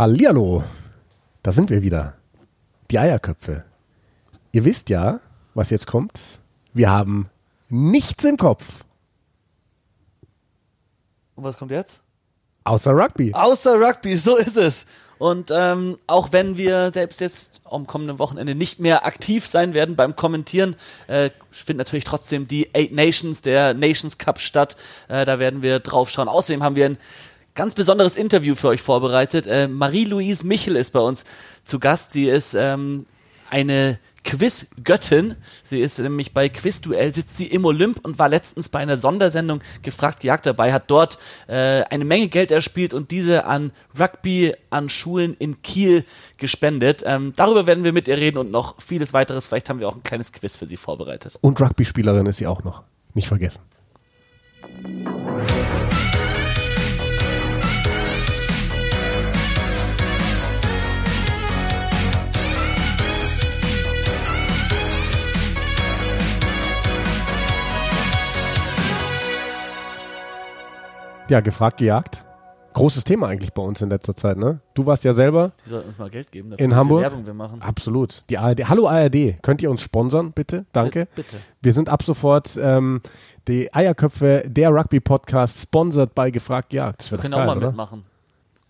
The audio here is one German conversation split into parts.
Hallihallo, da sind wir wieder. Die Eierköpfe. Ihr wisst ja, was jetzt kommt. Wir haben nichts im Kopf. Und was kommt jetzt? Außer Rugby. Außer Rugby, so ist es. Und ähm, auch wenn wir selbst jetzt am kommenden Wochenende nicht mehr aktiv sein werden beim Kommentieren, äh, findet natürlich trotzdem die Eight Nations, der Nations Cup statt. Äh, da werden wir drauf schauen. Außerdem haben wir ein ganz besonderes Interview für euch vorbereitet. Äh, Marie-Louise Michel ist bei uns zu Gast. Sie ist ähm, eine Quiz-Göttin. Sie ist nämlich bei Quizduell, sitzt sie im Olymp und war letztens bei einer Sondersendung gefragt gejagt dabei, hat dort äh, eine Menge Geld erspielt und diese an Rugby an Schulen in Kiel gespendet. Ähm, darüber werden wir mit ihr reden und noch vieles weiteres. Vielleicht haben wir auch ein kleines Quiz für sie vorbereitet. Und Rugby-Spielerin ist sie auch noch. Nicht vergessen. Ja, gefragt, gejagt. Großes Thema eigentlich bei uns in letzter Zeit, ne? Du warst ja selber Die sollten uns mal Geld geben, in Hamburg. Werbung wir machen. Absolut. Die ARD. Hallo ARD, könnt ihr uns sponsern, bitte? Danke. Bitte. Wir sind ab sofort ähm, die Eierköpfe, der Rugby-Podcast, sponsored bei Gefragt Jagd. Wir können doch auch mal geil, oder? mitmachen.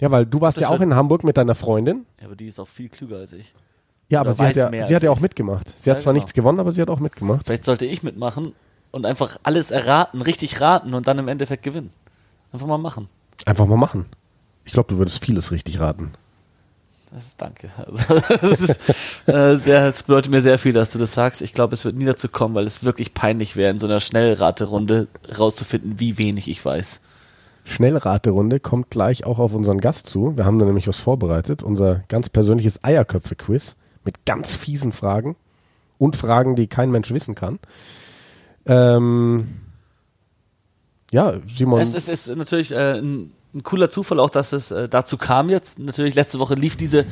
Ja, weil du warst Das ja auch in Hamburg mit deiner Freundin. Ja, aber die ist auch viel klüger als ich. Ja, aber sie hat ja, sie hat ja auch mitgemacht. Sie hat Ja, zwar genau. nichts gewonnen, aber sie hat auch mitgemacht. Vielleicht sollte ich mitmachen und einfach alles erraten, richtig raten und dann im Endeffekt gewinnen. Einfach mal machen. Einfach mal machen. Ich glaube, du würdest vieles richtig raten. Das ist danke. Also, das ist äh, sehr, es bedeutet mir sehr viel, dass du das sagst. Ich glaube, es wird nie dazu kommen, weil es wirklich peinlich wäre, in so einer Schnellraterunde rauszufinden, wie wenig ich weiß. Schnellraterunde kommt gleich auch auf unseren Gast zu. Wir haben da nämlich was vorbereitet. Unser ganz persönliches Eierköpfe-Quiz mit ganz fiesen Fragen und Fragen, die kein Mensch wissen kann. Ähm, ja, Simon. Es, es ist natürlich äh, ein, ein cooler Zufall auch, dass es äh, dazu kam jetzt. Natürlich, letzte Woche lief diese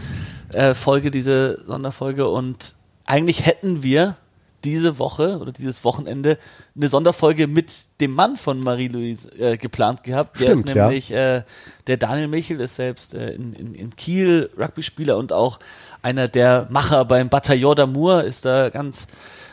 äh, Folge, diese Sonderfolge und eigentlich hätten wir diese Woche oder dieses Wochenende eine Sonderfolge mit dem Mann von Marie-Louise äh, geplant gehabt. Der Stimmt, ist ja. nämlich äh, der Daniel Michel, ist selbst äh, in, in, in Kiel Rugby-Spieler und auch einer der Macher beim Bataillon d'Amour, ist da ganz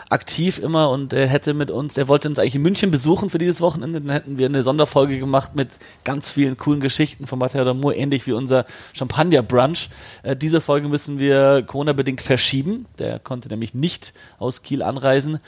aktiv immer und er hätte mit uns, er wollte uns eigentlich in München besuchen für dieses Wochenende, dann hätten wir eine Sonderfolge gemacht mit ganz vielen coolen Geschichten von Bataillon d'Amour, ähnlich wie unser Champagner-Brunch. Äh, diese Folge müssen wir Corona-bedingt verschieben, der konnte nämlich nicht aus Kiel anreisen.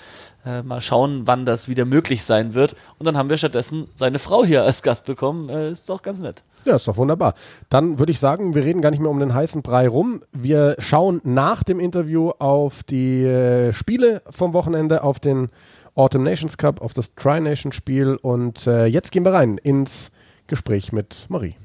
Äh, mal schauen, wann das wieder möglich sein wird. Und dann haben wir stattdessen seine Frau hier als Gast bekommen. Äh, ist doch ganz nett. Ja, ist doch wunderbar. Dann würde ich sagen, wir reden gar nicht mehr um den heißen Brei rum. Wir schauen nach dem Interview auf die äh, Spiele vom Wochenende, auf den Autumn Nations Cup, auf das Tri-Nation Spiel und äh, jetzt gehen wir rein ins Gespräch mit Marie.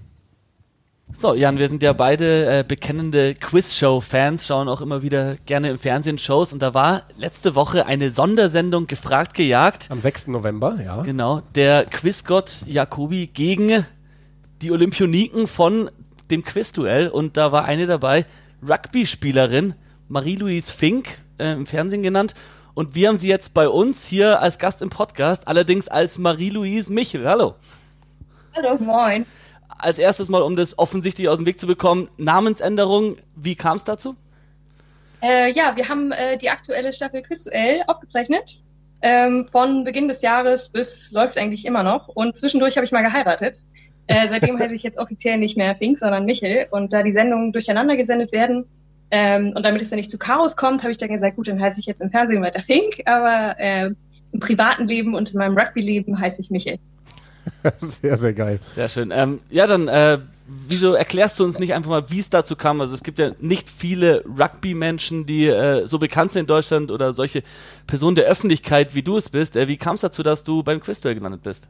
So, Jan, wir sind ja beide äh, bekennende Quiz-Show-Fans, schauen auch immer wieder gerne im Fernsehen Shows und da war letzte Woche eine Sondersendung gefragt gejagt. Am 6. November, ja. Genau, der Quizgott Jacobi gegen die Olympioniken von dem Quizduell und da war eine dabei, Rugby-Spielerin Marie-Louise Fink, äh, im Fernsehen genannt. Und wir haben sie jetzt bei uns hier als Gast im Podcast, allerdings als Marie-Louise Michel. Hallo. Hallo, moin. Als erstes mal, um das offensichtlich aus dem Weg zu bekommen, Namensänderung, wie kam es dazu? Äh, ja, wir haben äh, die aktuelle Staffel Quizduell aufgezeichnet. Ähm, von Beginn des Jahres bis läuft eigentlich immer noch. Und zwischendurch habe ich mal geheiratet. Äh, seitdem heiße ich jetzt offiziell nicht mehr Fink, sondern Michel. Und da die Sendungen durcheinander gesendet werden ähm, und damit es dann nicht zu Chaos kommt, habe ich dann gesagt, gut, dann heiße ich jetzt im Fernsehen weiter Fink, aber äh, im privaten Leben und in meinem Rugby-Leben heiße ich Michel. Sehr, sehr geil. Sehr schön. Ähm, ja, dann, äh, wieso erklärst du uns nicht einfach mal, wie es dazu kam? Also es gibt ja nicht viele Rugby-Menschen, die äh, so bekannt sind in Deutschland oder solche Personen der Öffentlichkeit, wie du es bist. Äh, wie kam es dazu, dass du beim Quizduell gelandet bist?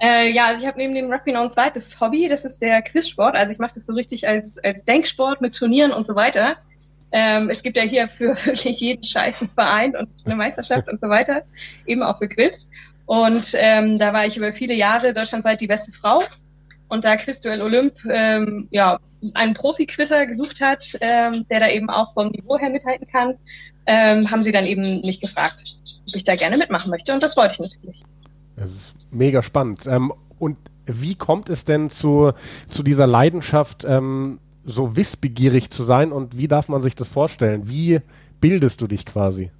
Äh, ja, also ich habe neben dem Rugby noch ein zweites Hobby, das ist der Quizsport. Also ich mache das so richtig als, als Denksport mit Turnieren und so weiter. Ähm, es gibt ja hier für wirklich jeden Scheiß einen Verein und eine Meisterschaft und so weiter, eben auch für Quiz. Und ähm, da war ich über viele Jahre deutschlandweit die beste Frau. Und da Quizduell Olymp ähm, ja, einen Profi-Quizzer gesucht hat, ähm, der da eben auch vom Niveau her mithalten kann, ähm, haben sie dann eben mich gefragt, ob ich da gerne mitmachen möchte. Und das wollte ich natürlich. Das ist mega spannend. Ähm, und wie kommt es denn zu, zu dieser Leidenschaft, ähm, so wissbegierig zu sein und wie darf man sich das vorstellen? Wie bildest du dich quasi?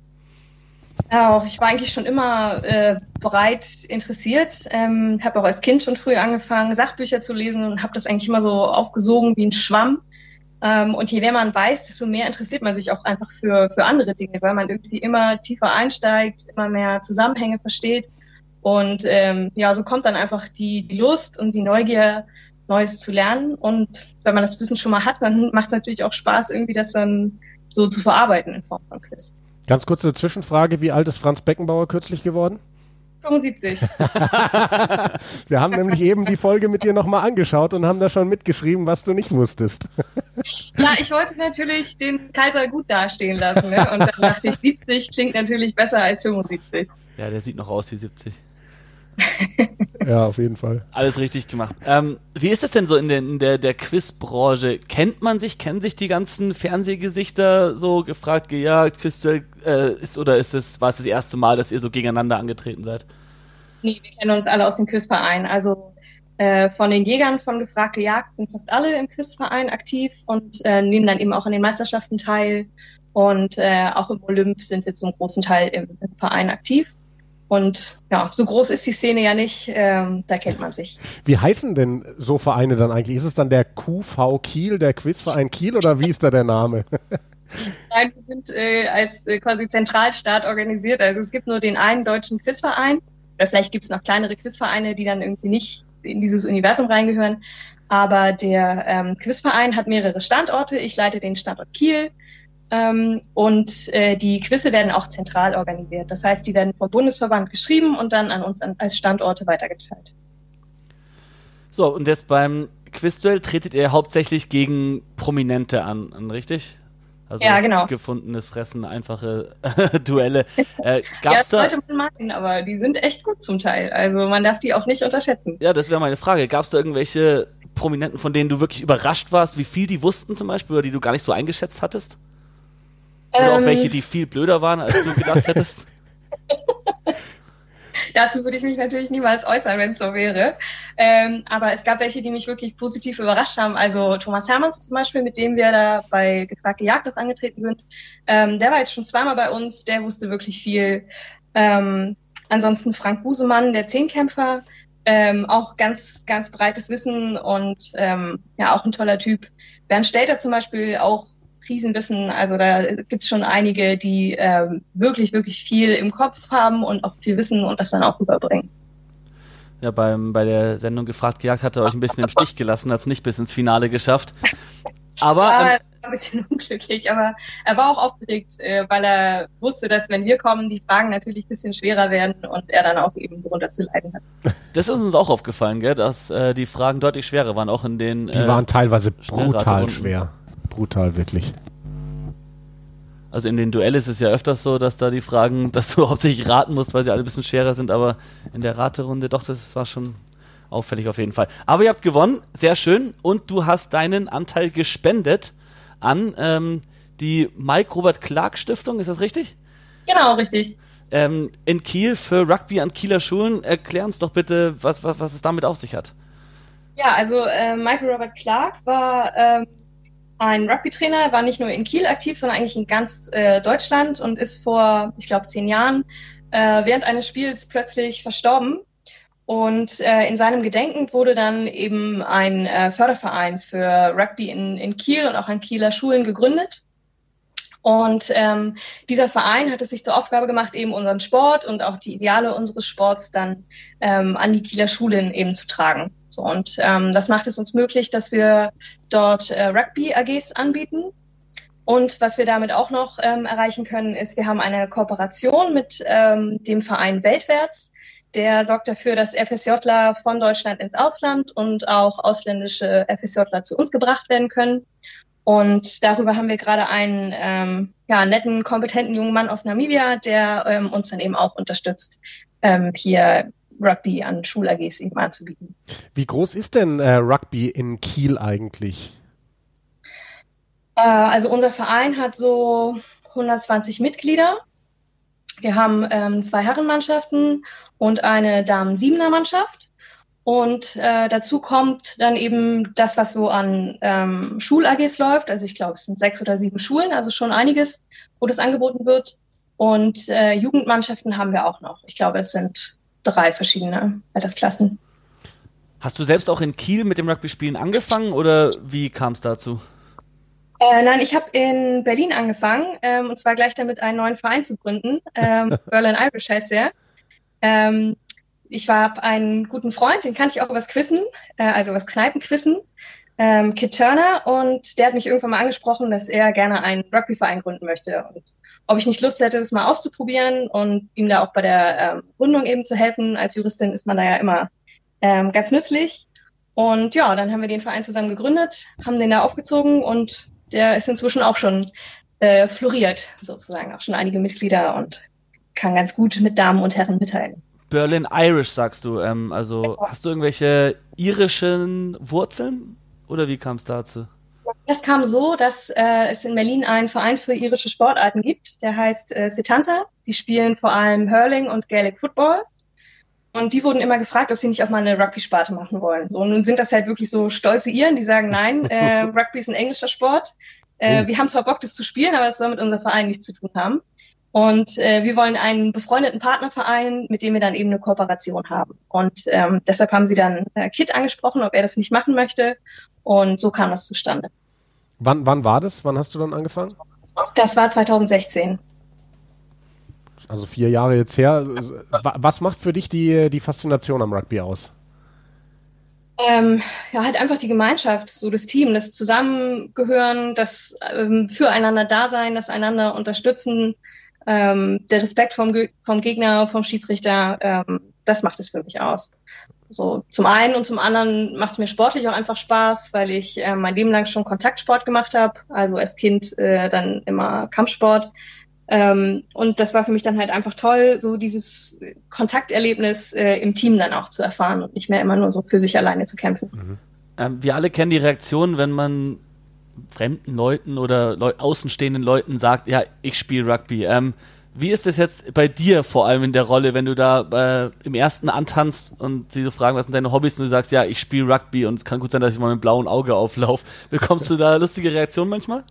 Ja, ich war eigentlich schon immer äh, breit interessiert. Ähm, habe auch als Kind schon früh angefangen, Sachbücher zu lesen und habe das eigentlich immer so aufgesogen wie ein Schwamm. Ähm, und je mehr man weiß, desto mehr interessiert man sich auch einfach für, für andere Dinge, weil man irgendwie immer tiefer einsteigt, immer mehr Zusammenhänge versteht. Und ähm, ja, so kommt dann einfach die, die Lust und die Neugier, Neues zu lernen. Und wenn man das Wissen schon mal hat, dann macht es natürlich auch Spaß, irgendwie das dann so zu verarbeiten in Form von Quiz. Ganz kurze Zwischenfrage, wie alt ist Franz Beckenbauer kürzlich geworden? 75. Wir haben nämlich eben die Folge mit dir nochmal angeschaut und haben da schon mitgeschrieben, was du nicht wusstest. Ja, ich wollte natürlich den Kaiser gut dastehen lassen. Ne? Und dann dachte ich, 70 klingt natürlich besser als 75. Ja, der sieht noch aus wie 70. ja, auf jeden Fall. Alles richtig gemacht. Ähm, wie ist es denn so in, der, in der, der Quizbranche? Kennt man sich, kennen sich die ganzen Fernsehgesichter so gefragt, gejagt, Quiz äh, ist oder ist es, war es das erste Mal, dass ihr so gegeneinander angetreten seid? Nee, wir kennen uns alle aus dem Quizverein. Also äh, von den Jägern von Gefragt gejagt sind fast alle im Quizverein aktiv und äh, nehmen dann eben auch an den Meisterschaften teil. Und äh, auch im Olymp sind wir zum großen Teil im, im Verein aktiv. Und ja, so groß ist die Szene ja nicht, ähm, da kennt man sich. Wie heißen denn so Vereine dann eigentlich? Ist es dann der QV Kiel, der Quizverein Kiel oder wie ist da der Name? Nein, wir sind äh, als äh, quasi Zentralstaat organisiert. Also es gibt nur den einen deutschen Quizverein. Oder vielleicht gibt es noch kleinere Quizvereine, die dann irgendwie nicht in dieses Universum reingehören. Aber der ähm, Quizverein hat mehrere Standorte. Ich leite den Standort Kiel. Ähm, und äh, die Quizze werden auch zentral organisiert. Das heißt, die werden vom Bundesverband geschrieben und dann an uns als Standorte weitergeteilt. So, und jetzt beim Quizduell tretet ihr hauptsächlich gegen Prominente an, an richtig? Also ja, genau. gefundenes Fressen, einfache Duelle. Äh, gab's ja, das da sollte man meinen, aber die sind echt gut zum Teil. Also man darf die auch nicht unterschätzen. Ja, das wäre meine Frage. Gab es da irgendwelche Prominenten, von denen du wirklich überrascht warst, wie viel die wussten zum Beispiel, oder die du gar nicht so eingeschätzt hattest? Oder ähm, auch welche, die viel blöder waren, als du gedacht hättest? Dazu würde ich mich natürlich niemals äußern, wenn es so wäre. Ähm, aber es gab welche, die mich wirklich positiv überrascht haben. Also Thomas Hermanns zum Beispiel, mit dem wir da bei Gefragte Jagd noch angetreten sind. Ähm, der war jetzt schon zweimal bei uns, der wusste wirklich viel. Ähm, ansonsten Frank Busemann, der Zehnkämpfer, ähm, auch ganz, ganz breites Wissen und ähm, ja, auch ein toller Typ. Bernd Stelter zum Beispiel auch Krisenwissen. Also da gibt es schon einige, die ähm, wirklich, wirklich viel im Kopf haben und auch viel wissen und das dann auch rüberbringen. Ja, beim, bei der Sendung Gefragt gejagt hat er euch ein bisschen im Stich gelassen, hat es nicht bis ins Finale geschafft. Aber ja, ähm, ein bisschen unglücklich, aber er war auch aufgeregt, äh, weil er wusste, dass wenn wir kommen, die Fragen natürlich ein bisschen schwerer werden und er dann auch eben drunter zu leiden hat. Das ist uns auch aufgefallen, gell, dass äh, die Fragen deutlich schwerer waren, auch in den. Die äh, waren teilweise brutal schwer brutal, wirklich. Also in den Duellen ist es ja öfters so, dass da die Fragen, dass du hauptsächlich raten musst, weil sie alle ein bisschen schwerer sind, aber in der Raterunde doch, das war schon auffällig auf jeden Fall. Aber ihr habt gewonnen, sehr schön, und du hast deinen Anteil gespendet an ähm, die Mike Robert Clark Stiftung, ist das richtig? Genau, richtig. Ähm, in Kiel für Rugby an Kieler Schulen. Erklär uns doch bitte, was, was, was es damit auf sich hat. Ja, also äh, Michael Robert Clark war ähm, ein Rugby-Trainer, war nicht nur in Kiel aktiv, sondern eigentlich in ganz äh, Deutschland und ist vor, ich glaube, zehn Jahren äh, während eines Spiels plötzlich verstorben. Und äh, in seinem Gedenken wurde dann eben ein äh, Förderverein für Rugby in, in Kiel und auch an Kieler Schulen gegründet. Und ähm, dieser Verein hat es sich zur Aufgabe gemacht, eben unseren Sport und auch die Ideale unseres Sports dann ähm, an die Kieler Schulen eben zu tragen. So, und ähm, das macht es uns möglich, dass wir dort äh, Rugby-AGs anbieten. Und was wir damit auch noch ähm, erreichen können, ist, wir haben eine Kooperation mit ähm, dem Verein Weltwärts. Der sorgt dafür, dass FSJler von Deutschland ins Ausland und auch ausländische FSJler zu uns gebracht werden können. Und darüber haben wir gerade einen ähm, ja, netten, kompetenten jungen Mann aus Namibia, der ähm, uns dann eben auch unterstützt, ähm, hier Rugby an Schul-AGs eben anzubieten. Wie groß ist denn äh, Rugby in Kiel eigentlich? Äh, also unser Verein hat so 120 Mitglieder. Wir haben ähm, zwei Herrenmannschaften und eine Damen-Siebener-Mannschaft. Und äh, dazu kommt dann eben das, was so an ähm, Schul-AGs läuft. Also ich glaube, es sind sechs oder sieben Schulen, also schon einiges, wo das angeboten wird. Und äh, Jugendmannschaften haben wir auch noch. Ich glaube, es sind drei verschiedene Altersklassen. Hast du selbst auch in Kiel mit dem Rugby-Spielen angefangen oder wie kam es dazu? Äh, nein, ich habe in Berlin angefangen ähm, und zwar gleich damit einen neuen Verein zu gründen. Ähm, Berlin Irish heißt der. Ähm, ich habe einen guten Freund, den kannte ich auch übers Quissen, äh, also übers Kneipenquissen, ähm, Kit Turner, und der hat mich irgendwann mal angesprochen, dass er gerne einen Rugby-Verein gründen möchte und ob ich nicht Lust hätte, das mal auszuprobieren und ihm da auch bei der ähm, Gründung eben zu helfen. Als Juristin ist man da ja immer ähm, ganz nützlich. Und ja, dann haben wir den Verein zusammen gegründet, haben den da aufgezogen und der ist inzwischen auch schon äh, floriert, sozusagen, auch schon einige Mitglieder und kann ganz gut mit Damen und Herren mitteilen. Berlin Irish, sagst du. Ähm, also hast du irgendwelche irischen Wurzeln oder wie kam es dazu? Das kam so, dass äh, es in Berlin einen Verein für irische Sportarten gibt, der heißt äh, Setanta. Die spielen vor allem Hurling und Gaelic Football. Und die wurden immer gefragt, ob sie nicht auch mal eine Rugby-Sparte machen wollen. So, und nun sind das halt wirklich so stolze Iren, die sagen, nein, äh, Rugby ist ein englischer Sport. Äh, oh. Wir haben zwar Bock, das zu spielen, aber es soll mit unserem Verein nichts zu tun haben. Und äh, wir wollen einen befreundeten Partnerverein, mit dem wir dann eben eine Kooperation haben. Und ähm, deshalb haben sie dann äh, Kit angesprochen, ob er das nicht machen möchte. Und so kam das zustande. Wann, wann war das? Wann hast du dann angefangen? Das war 2016 also vier Jahre jetzt her. Was macht für dich die, die Faszination am Rugby aus? Ähm, ja, halt einfach die Gemeinschaft, so das Team, das Zusammengehören, das ähm, Füreinander Dasein, das einander unterstützen, ähm, der Respekt vom, vom Gegner, vom Schiedsrichter, ähm, das macht es für mich aus. So zum einen und zum anderen macht es mir sportlich auch einfach Spaß, weil ich äh, mein Leben lang schon Kontaktsport gemacht habe, also als Kind äh, dann immer Kampfsport. Ähm, und das war für mich dann halt einfach toll, so dieses Kontakterlebnis äh, im Team dann auch zu erfahren und nicht mehr immer nur so für sich alleine zu kämpfen. Mhm. Ähm, wir alle kennen die Reaktion, wenn man fremden Leuten oder Leu außenstehenden Leuten sagt, ja, ich spiele Rugby. Ähm, wie ist das jetzt bei dir vor allem in der Rolle, wenn du da äh, im ersten antanzt und sie so fragen, was sind deine Hobbys und du sagst, ja, ich spiele Rugby und es kann gut sein, dass ich mal mit einem blauen Auge auflaufe. Bekommst du da lustige Reaktionen manchmal?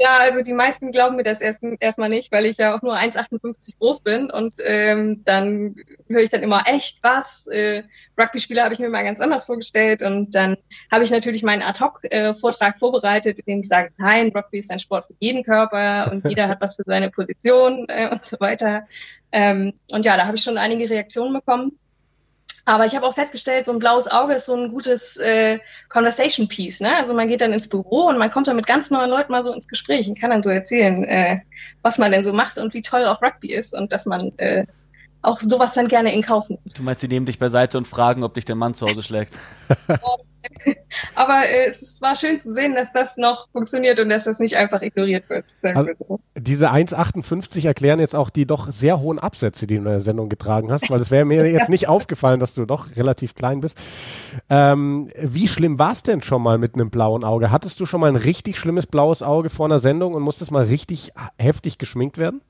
Ja, also die meisten glauben mir das erst erstmal nicht, weil ich ja auch nur 1,58 groß bin und ähm, dann höre ich dann immer, echt, was? Äh, Rugby-Spieler habe ich mir mal ganz anders vorgestellt und dann habe ich natürlich meinen Ad-Hoc-Vortrag vorbereitet, in dem ich sage, nein, Rugby ist ein Sport für jeden Körper und jeder hat was für seine Position äh, und so weiter. Ähm, und ja, da habe ich schon einige Reaktionen bekommen. Aber ich habe auch festgestellt, so ein blaues Auge ist so ein gutes äh, Conversation Piece. Ne? Also man geht dann ins Büro und man kommt dann mit ganz neuen Leuten mal so ins Gespräch und kann dann so erzählen, äh, was man denn so macht und wie toll auch Rugby ist und dass man äh, auch sowas dann gerne in Kauf nimmt. Du meinst, sie nehmen dich beiseite und fragen, ob dich der Mann zu Hause schlägt? Aber äh, es war schön zu sehen, dass das noch funktioniert und dass das nicht einfach ignoriert wird. So. Diese 1,58 erklären jetzt auch die doch sehr hohen Absätze, die du in der Sendung getragen hast, weil es wäre mir jetzt nicht aufgefallen, dass du doch relativ klein bist. Ähm, wie schlimm war es denn schon mal mit einem blauen Auge? Hattest du schon mal ein richtig schlimmes blaues Auge vor einer Sendung und musstest mal richtig heftig geschminkt werden?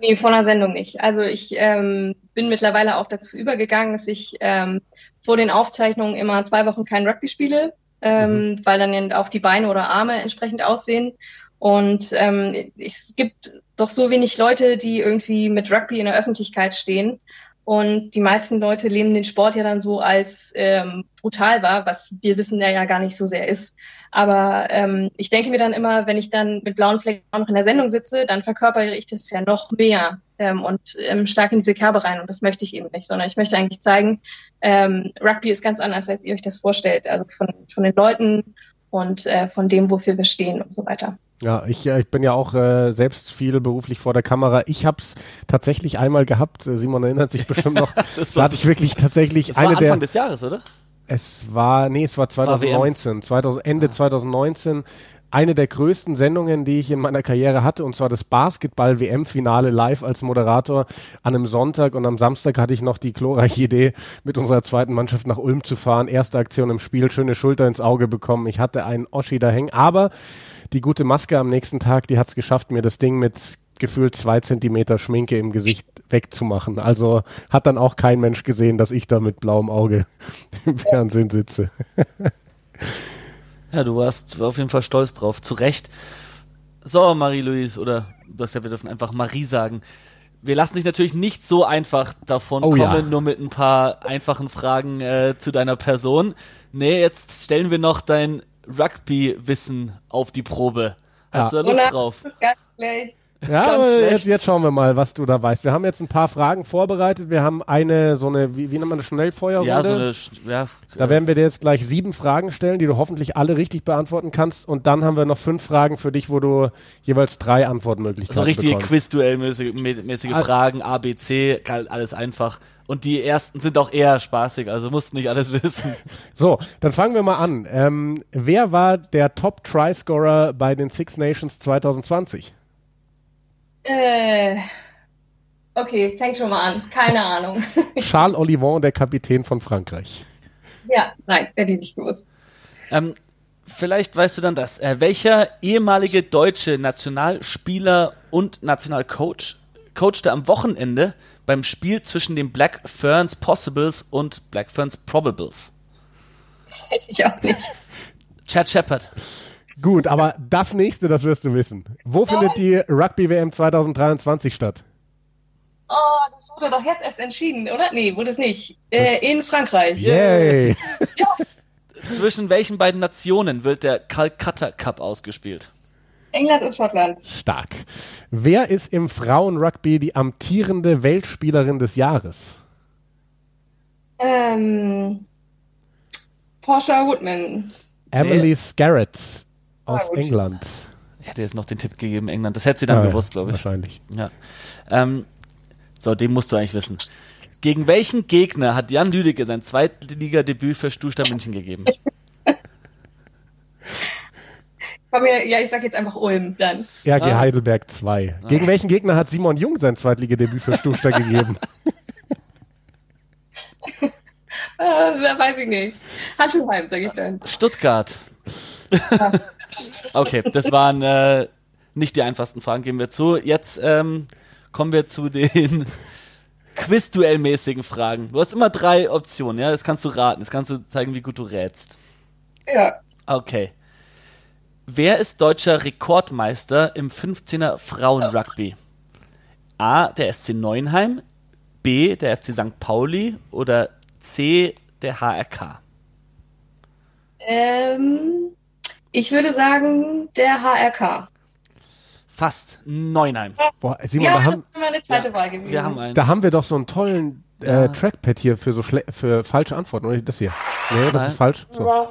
Nee, vor einer Sendung nicht. Also ich ähm, bin mittlerweile auch dazu übergegangen, dass ich ähm, vor den Aufzeichnungen immer zwei Wochen kein Rugby spiele, ähm, mhm. weil dann auch die Beine oder Arme entsprechend aussehen. Und ähm, es gibt doch so wenig Leute, die irgendwie mit Rugby in der Öffentlichkeit stehen. Und die meisten Leute lehnen den Sport ja dann so als ähm, brutal wahr, was wir wissen, der ja gar nicht so sehr ist. Aber ähm, ich denke mir dann immer, wenn ich dann mit blauen Flecken auch noch in der Sendung sitze, dann verkörpere ich das ja noch mehr ähm, und ähm, stark in diese Kerbe rein. Und das möchte ich eben nicht, sondern ich möchte eigentlich zeigen, ähm, Rugby ist ganz anders, als ihr euch das vorstellt. Also von, von den Leuten und äh, von dem, wofür wir stehen und so weiter. Ja, ich, äh, ich bin ja auch äh, selbst viel beruflich vor der Kamera. Ich habe es tatsächlich einmal gehabt. Äh, Simon erinnert sich bestimmt noch. da hatte ich wirklich tatsächlich das eine war Anfang der. des Jahres, oder? Es war, nee, es war 2019, war 2000, Ende ah. 2019. Eine der größten Sendungen, die ich in meiner Karriere hatte, und zwar das Basketball-WM-Finale live als Moderator an einem Sonntag. Und am Samstag hatte ich noch die glorreiche Idee, mit unserer zweiten Mannschaft nach Ulm zu fahren. Erste Aktion im Spiel, schöne Schulter ins Auge bekommen. Ich hatte einen Oschi da hängen, aber die gute Maske am nächsten Tag, die hat es geschafft, mir das Ding mit gefühlt zwei Zentimeter Schminke im Gesicht wegzumachen. Also hat dann auch kein Mensch gesehen, dass ich da mit blauem Auge im Fernsehen sitze. Ja, du warst auf jeden Fall stolz drauf. Zu Recht. So, Marie-Louise, oder du hast ja, wir dürfen einfach Marie sagen. Wir lassen dich natürlich nicht so einfach davon Oh kommen, ja. nur mit ein paar einfachen Fragen äh, zu deiner Person. Nee, jetzt stellen wir noch dein Rugby-Wissen auf die Probe. Hast Ja. du da Lust drauf? Ganz schlecht. Ja, jetzt, jetzt schauen wir mal, was du da weißt. Wir haben jetzt ein paar Fragen vorbereitet. Wir haben eine, so eine, wie, wie nennt man das, Schnellfeuerrunde? Ja, so eine, ja, Da werden wir dir jetzt gleich sieben Fragen stellen, die du hoffentlich alle richtig beantworten kannst. Und dann haben wir noch fünf Fragen für dich, wo du jeweils drei Antwortmöglichkeiten so richtige bekommst. Quiz-Duell-mäßige mäßige Also- Fragen, A, B, C, alles einfach. Und die ersten sind auch eher spaßig, also musst nicht alles wissen. So, dann fangen wir mal an. Ähm, wer war der Top-Try-Scorer bei den Six Nations 2020? Äh, okay, fängt schon mal an. Keine Ahnung. Charles Olivon, der Kapitän von Frankreich. ja, nein, hätte ich nicht gewusst. Ähm, vielleicht weißt du dann das. Äh, welcher ehemalige deutsche Nationalspieler und Nationalcoach coachte am Wochenende beim Spiel zwischen den Black Ferns Possibles und Black Ferns Probables? Weiß ich auch nicht. Chad Shepard. Gut, aber das nächste, das wirst du wissen. Wo findet die Rugby-WM 2023 statt? Oh, das wurde doch jetzt erst entschieden, oder? Nee, wurde es nicht. Äh, in Frankreich. Yay! Zwischen welchen beiden Nationen wird der Calcutta Cup ausgespielt? England und Schottland. Stark. Wer ist im Frauen-Rugby die amtierende Weltspielerin des Jahres? Ähm, Porsche Woodman. Emily Scarrett aus Ah, gut. England. Ich hätte jetzt noch den Tipp gegeben, England. Das hätte sie dann Ah, ja, gewusst, glaube ich. Wahrscheinlich. Ja. Ähm, so, den musst du eigentlich wissen. Gegen welchen Gegner hat Jan Lüdecke sein Zweitligadebüt für Stuttgart München gegeben? Komm hier, ja, ich sag jetzt einfach Ulm dann. RG Ah. Heidelberg 2. Gegen welchen Gegner hat Simon Jung sein Zweitligadebüt für Stuttgart gegeben? Äh, da weiß ich nicht. Handschuhheim, sag ich dann. Stuttgart. okay, das waren äh, nicht die einfachsten Fragen, geben wir zu. Jetzt ähm, kommen wir zu den Quiz-Duell-mäßigen Fragen. Du hast immer drei Optionen, ja? Das kannst du raten. Das kannst du zeigen, wie gut du rätst. Ja. Okay. Wer ist deutscher Rekordmeister im 15er Frauen-Rugby? A. Der SC Neuenheim, B. Der FC St. Pauli oder C. Der HRK? Ähm, ich würde sagen, der HRK. Fast. Neuenheim. Boah, Simon, Ja, da, das haben, wäre meine zweite Wahl gewesen. Wir haben einen. da haben wir doch so einen tollen äh, Trackpad hier für so schle für falsche Antworten. Oder das hier? Nee, das Nein. ist falsch. So.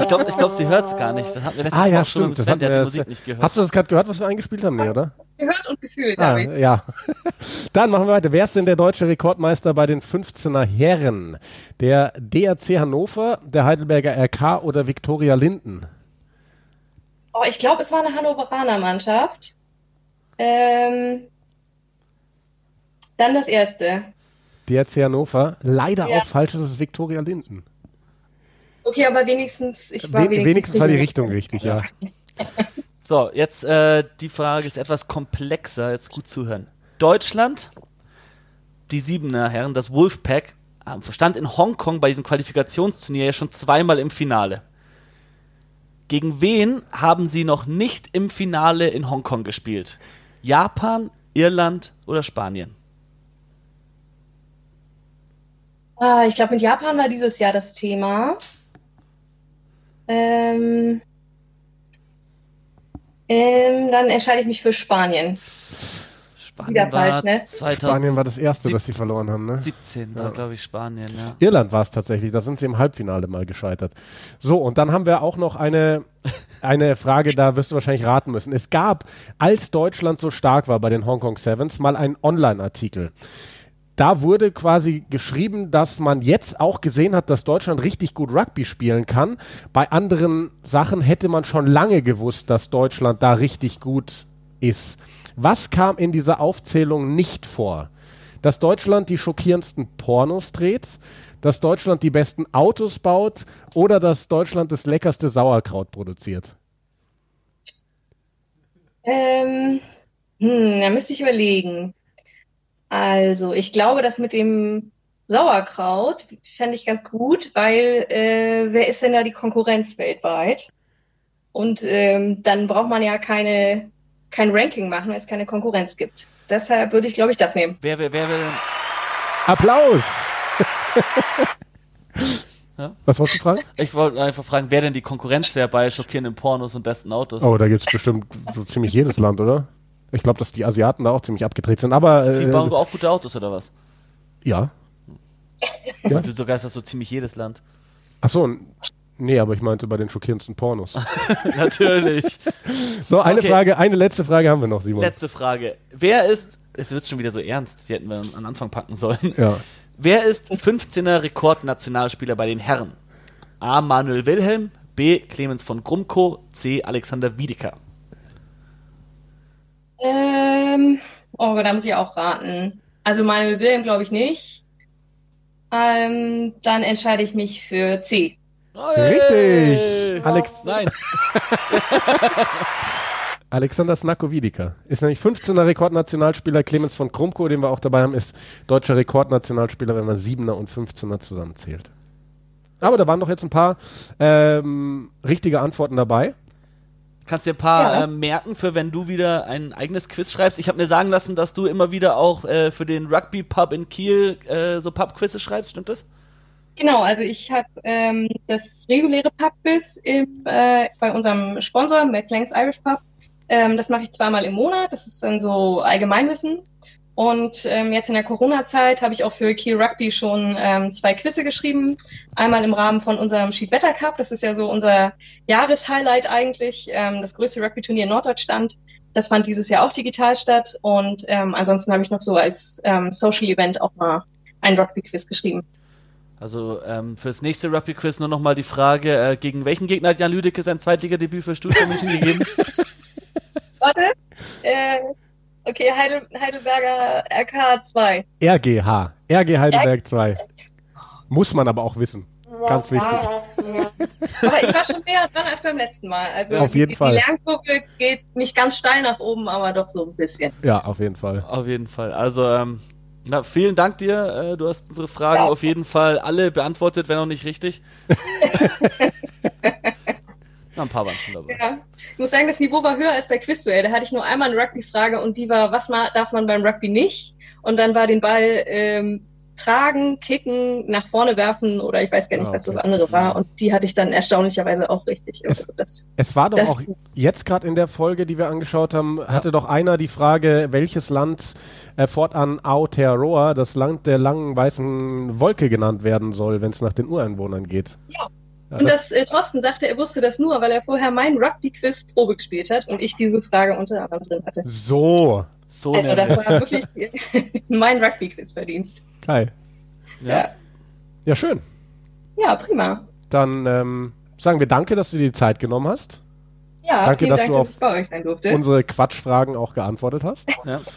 Ich glaube, ich glaub, sie hört es gar nicht. Das hatten wir letztes Ah Mal ja, schon mit stimmt. Das Sven, der hat die Musik nicht gehört. Hast du das gerade gehört, was wir eingespielt haben? Nee, oder? Gehört und gefühlt, Ah, ja. Dann machen wir weiter. Wer ist denn der deutsche Rekordmeister bei den 15er Herren? Der DRC Hannover, der Heidelberger RK oder Viktoria Linden? Oh, ich glaube, es war eine Hannoveraner Mannschaft. Ähm, dann das erste. DRC Hannover. Leider Ja. auch falsch, es ist Viktoria Linden. Okay, aber wenigstens, ich war We wenigstens, wenigstens war die. Richtung richtig, ja. So, jetzt äh, die Frage ist etwas komplexer, jetzt gut zuhören. Deutschland, die Siebener Herren, das Wolfpack, stand in Hongkong bei diesem Qualifikationsturnier ja schon zweimal im Finale. Gegen wen haben sie noch nicht im Finale in Hongkong gespielt? Japan, Irland oder Spanien? Ah, ich glaube, mit Japan war dieses Jahr das Thema. Ähm, ähm, dann entscheide ich mich für Spanien. Spanien war falsch, ne? 2017 Spanien war das erste, das sie verloren haben, ne? war, glaube ich, Spanien, ja. Irland war es tatsächlich, da sind sie im Halbfinale mal gescheitert. So, und dann haben wir auch noch eine, eine Frage, da wirst du wahrscheinlich raten müssen. Es gab, als Deutschland so stark war bei den Hongkong Sevens, mal einen Online-Artikel. Da wurde quasi geschrieben, dass man jetzt auch gesehen hat, dass Deutschland richtig gut Rugby spielen kann. Bei anderen Sachen hätte man schon lange gewusst, dass Deutschland da richtig gut ist. Was kam in dieser Aufzählung nicht vor? Dass Deutschland die schockierendsten Pornos dreht, dass Deutschland die besten Autos baut oder dass Deutschland das leckerste Sauerkraut produziert. Ähm, hm, da müsste ich überlegen. Also, ich glaube, das mit dem Sauerkraut fände ich ganz gut, weil äh, wer ist denn da die Konkurrenz weltweit? Und ähm, dann braucht man ja keine, kein Ranking machen, wenn es keine Konkurrenz gibt. Deshalb würde ich, glaube ich, das nehmen. Wer, wer, wer will denn? Applaus! Ja? Was wolltest du fragen? Ich wollte einfach fragen, wer denn die Konkurrenz wäre bei schockierenden Pornos und besten Autos. Oh, da gibt es bestimmt so ziemlich jedes Land, oder? Ich glaube, dass die Asiaten da auch ziemlich abgedreht sind, aber Sie äh, bauen auch gute Autos oder was? ja. Ja. Du das so ziemlich jedes Land. Ach so, nee, aber ich meinte bei den schockierendsten Pornos. Natürlich. So, eine Okay. Frage, eine letzte Frage haben wir noch, Simon. Letzte Frage. Wer ist, es wird schon wieder so ernst, die hätten wir am Anfang packen sollen. Ja. Wer ist 15er Rekordnationalspieler bei den Herren? A. Manuel Wilhelm, B. Clemens von Grumko, C. Alexander Wiedeker. Ähm, oh, da muss ich auch raten. Also Manuel Wilhelm glaube ich nicht. Ähm, dann entscheide ich mich für C. Richtig. Alex, Nein. Alexander Snakovidika ist nämlich 15er Rekordnationalspieler. Clemens von Krumko, den wir auch dabei haben, ist deutscher Rekordnationalspieler, wenn man 7er und 15er zusammenzählt. Aber da waren doch jetzt ein paar ähm, richtige Antworten dabei. Kannst dir ein paar Ja. äh, merken, für wenn du wieder ein eigenes Quiz schreibst. Ich habe mir sagen lassen, dass du immer wieder auch äh, für den Rugby Pub in Kiel äh, so Pub-Quizze schreibst, stimmt das? Genau, also ich habe ähm, das reguläre Pubquiz äh, bei unserem Sponsor, McLangs Irish Pub. Ähm, das mache ich zweimal im Monat. Das ist dann so Allgemeinwissen. Und ähm, jetzt in der Corona-Zeit habe ich auch für Kiel Rugby schon ähm, zwei Quizze geschrieben. Einmal im Rahmen von unserem Schiedwetter Cup. Das ist ja so unser Jahreshighlight eigentlich. Ähm, das größte Rugby-Turnier in Norddeutschland. Das fand dieses Jahr auch digital statt. Und ähm, ansonsten habe ich noch so als ähm, Social-Event auch mal ein Rugby-Quiz geschrieben. Also ähm, fürs nächste Rugby-Quiz nur nochmal die Frage, äh, gegen welchen Gegner hat Jan Lüdecke sein Zweitligadebüt für Stuttgart München gegeben? Warte. Äh, okay, Heidel, Heidelberger RK 2. RGH. RG Heidelberg 2. Muss man aber auch wissen. Ganz wichtig. Aber ich war schon näher dran als beim letzten Mal. Also Auf jeden die, Fall. Die Lernkurve geht nicht ganz steil nach oben, aber doch so ein bisschen. Ja, auf jeden Fall. Auf jeden Fall. Also, ähm, na, vielen Dank dir. Äh, du hast unsere Fragen Ja. auf jeden Fall alle beantwortet, wenn auch nicht richtig. na, ein paar waren schon dabei. Ja. Ich muss sagen, das Niveau war höher als bei Quizduell. Da hatte ich nur einmal eine Rugby-Frage und die war, was ma darf man beim Rugby nicht? Und dann war den Ball ähm, tragen, kicken, nach vorne werfen oder ich weiß gar nicht, Ah, was das okay. andere war. Und die hatte ich dann erstaunlicherweise auch richtig. Es- Also das, Es war doch Das- auch jetzt gerade in der Folge, die wir angeschaut haben, hatte doch einer die Frage, welches Land äh, fortan Aotearoa, das Land der langen weißen Wolke genannt werden soll, wenn es nach den Ureinwohnern geht. Ja. Ja, Und das, äh, Thorsten sagte, er wusste das nur, weil er vorher mein Rugby-Quiz Probe gespielt hat und ich diese Frage unter anderem drin hatte. so, So Also das war wirklich mein Rugby-Quiz-Verdienst. geil. Ja. Ja, schön. Ja, prima. Dann ähm, sagen wir danke, dass du dir die Zeit genommen hast, Ja, Danke, vielen dass Dank, du dass auf ich bei euch sein durfte. unsere Quatschfragen auch geantwortet hast. Ja.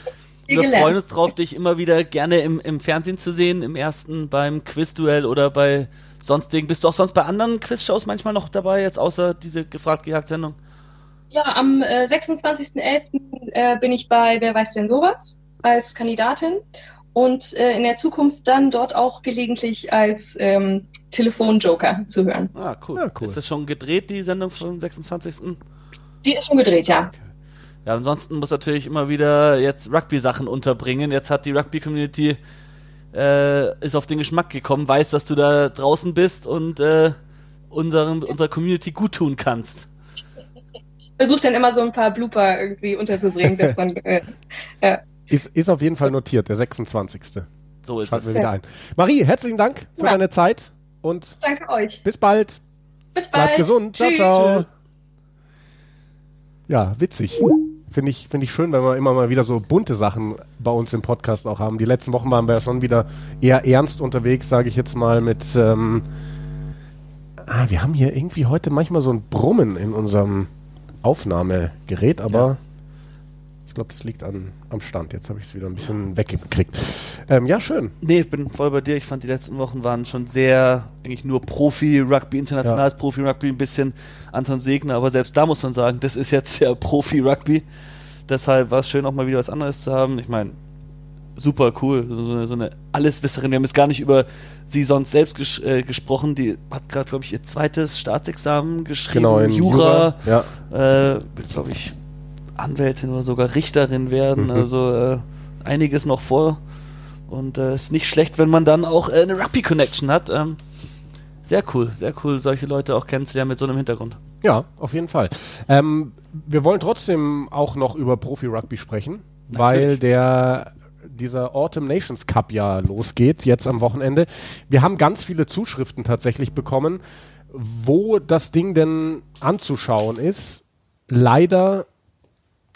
Wir gelernt. freuen uns drauf, dich immer wieder gerne im, im Fernsehen zu sehen, im ersten beim Quizduell oder bei sonstigen. Bist du auch sonst bei anderen Quizshows manchmal noch dabei, jetzt außer diese gefragt-gejagt-Sendung? Ja, am äh, 26.11. Äh, bin ich bei Wer weiß denn sowas als Kandidatin und äh, in der Zukunft dann dort auch gelegentlich als ähm, Telefonjoker zu hören. Ah, cool. Ja, cool. Ist das schon gedreht, die Sendung vom 26.? Die ist schon gedreht, ja. Ja, ansonsten muss natürlich immer wieder jetzt Rugby-Sachen unterbringen. Jetzt hat die Rugby-Community äh, ist auf den Geschmack gekommen, weiß, dass du da draußen bist und äh, unseren, unserer Community gut tun kannst. Versucht dann immer so ein paar Blooper irgendwie unterzubringen, dass man äh, Ist, ist auf jeden Fall notiert, der 26. So ist Schalten wir es. wieder ein. Marie, herzlichen Dank für Ja. deine Zeit und danke euch. bis bald. Bis bald. Bleibt gesund. Ciao, Tschüss. ciao. Tschüss. Ja, witzig. Finde ich, finde ich schön, wenn wir immer mal wieder so bunte Sachen bei uns im Podcast auch haben. Die letzten Wochen waren wir ja schon wieder eher ernst unterwegs, sage ich jetzt mal, mit. Ähm, ah, wir haben hier irgendwie heute manchmal so ein Brummen in unserem Aufnahmegerät, aber Ja. Ich glaube, das liegt an, am Stand. Jetzt habe ich es wieder ein bisschen weggekriegt. Ähm, ja, schön. Nee, ich bin voll bei dir. Ich fand, die letzten Wochen waren schon sehr, eigentlich nur Profi-Rugby, internationales Profi-Rugby, ein bisschen Anton Segner, aber selbst da muss man sagen, das ist jetzt ja Profi-Rugby. deshalb war es schön, auch mal wieder was anderes zu haben. Ich meine, super cool. So eine, so eine Alleswisserin. Wir haben jetzt gar nicht über sie sonst selbst ges äh, gesprochen. Die hat gerade, glaube ich, ihr zweites Staatsexamen geschrieben. Genau, in Jura. Jura, Äh, wird, glaube ich, Anwältin oder sogar Richterin werden. Mhm. Also äh, einiges noch vor. Und äh, ist nicht schlecht, wenn man dann auch äh, eine Rappy-Connection hat. Ähm, sehr cool, sehr cool, solche Leute auch kennenzulernen mit so einem Hintergrund. Ja, auf jeden Fall. Ähm, wir wollen trotzdem auch noch über Profi-Rugby sprechen, weil Natürlich. der dieser Autumn Nations Cup ja losgeht, jetzt am Wochenende. Wir haben ganz viele Zuschriften tatsächlich bekommen, wo das Ding denn anzuschauen ist. Leider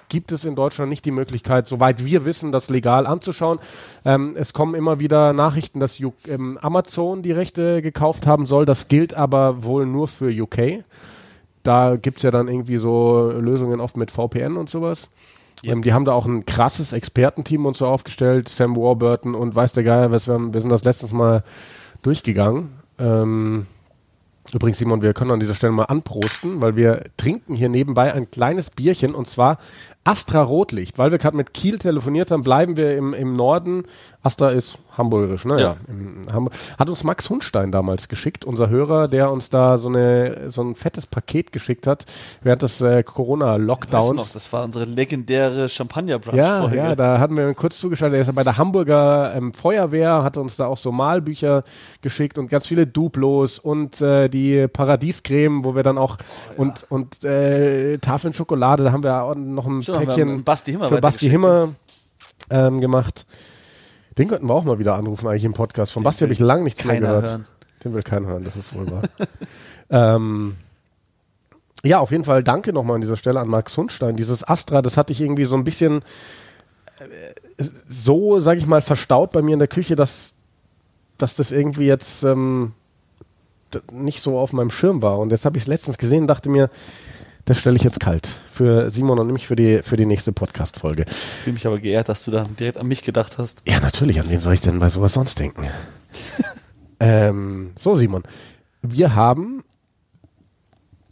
gibt es in Deutschland nicht die Möglichkeit, soweit wir wissen, das legal anzuschauen. Ähm, es kommen immer wieder Nachrichten, dass U ähm, Amazon die Rechte gekauft haben soll. Das gilt aber wohl nur für UK. Da gibt es ja dann irgendwie so Lösungen oft mit VPN und sowas. Ähm, die haben da auch ein krasses Expertenteam und so aufgestellt. Sam Warburton und weiß der Geier, was wir, haben- wir sind das letztens mal durchgegangen. Ähm, übrigens, Simon, wir können an dieser Stelle mal anprosten, weil wir trinken hier nebenbei ein kleines Bierchen und zwar Astra Rotlicht. Weil wir gerade mit Kiel telefoniert haben, bleiben wir im, im Norden. Astra ist hamburgerisch, ne? Ja. Im Hamburg. Hat uns Max Hundstein damals geschickt, unser Hörer, der uns da so, eine, so ein fettes Paket geschickt hat während des äh, Corona-Lockdowns. noch, das war unsere legendäre Champagner-Brunch Ja, ja, da hatten wir kurz zugeschaltet. Er ist ja bei der Hamburger ähm, Feuerwehr, hat uns da auch so Malbücher geschickt und ganz viele Duplos und äh, die Paradiescreme, wo wir dann auch und und äh, Tafeln Schokolade, da haben wir auch noch ein wir Päckchen Basti Himmer für Basti. Himmer ähm, gemacht. Den könnten wir auch mal wieder anrufen eigentlich im Podcast. Von Den Basti habe ich lange nichts mehr gehört. hören. Den will keiner hören, das ist wohl wahr. ähm, ja, auf jeden Fall danke nochmal an dieser Stelle an Max Hundstein. Dieses Astra, das hatte ich irgendwie so ein bisschen äh, so, sag ich mal, verstaut bei mir in der Küche, dass, dass das irgendwie jetzt ähm, nicht so auf meinem Schirm war. Und jetzt habe ich es letztens gesehen und dachte mir, das stelle ich jetzt kalt für Simon und mich für die, für die nächste Podcast-Folge. Ich fühle mich aber geehrt, dass du da direkt an mich gedacht hast. Ja, natürlich. An wen soll ich denn bei sowas sonst denken? ähm, so, Simon. Wir haben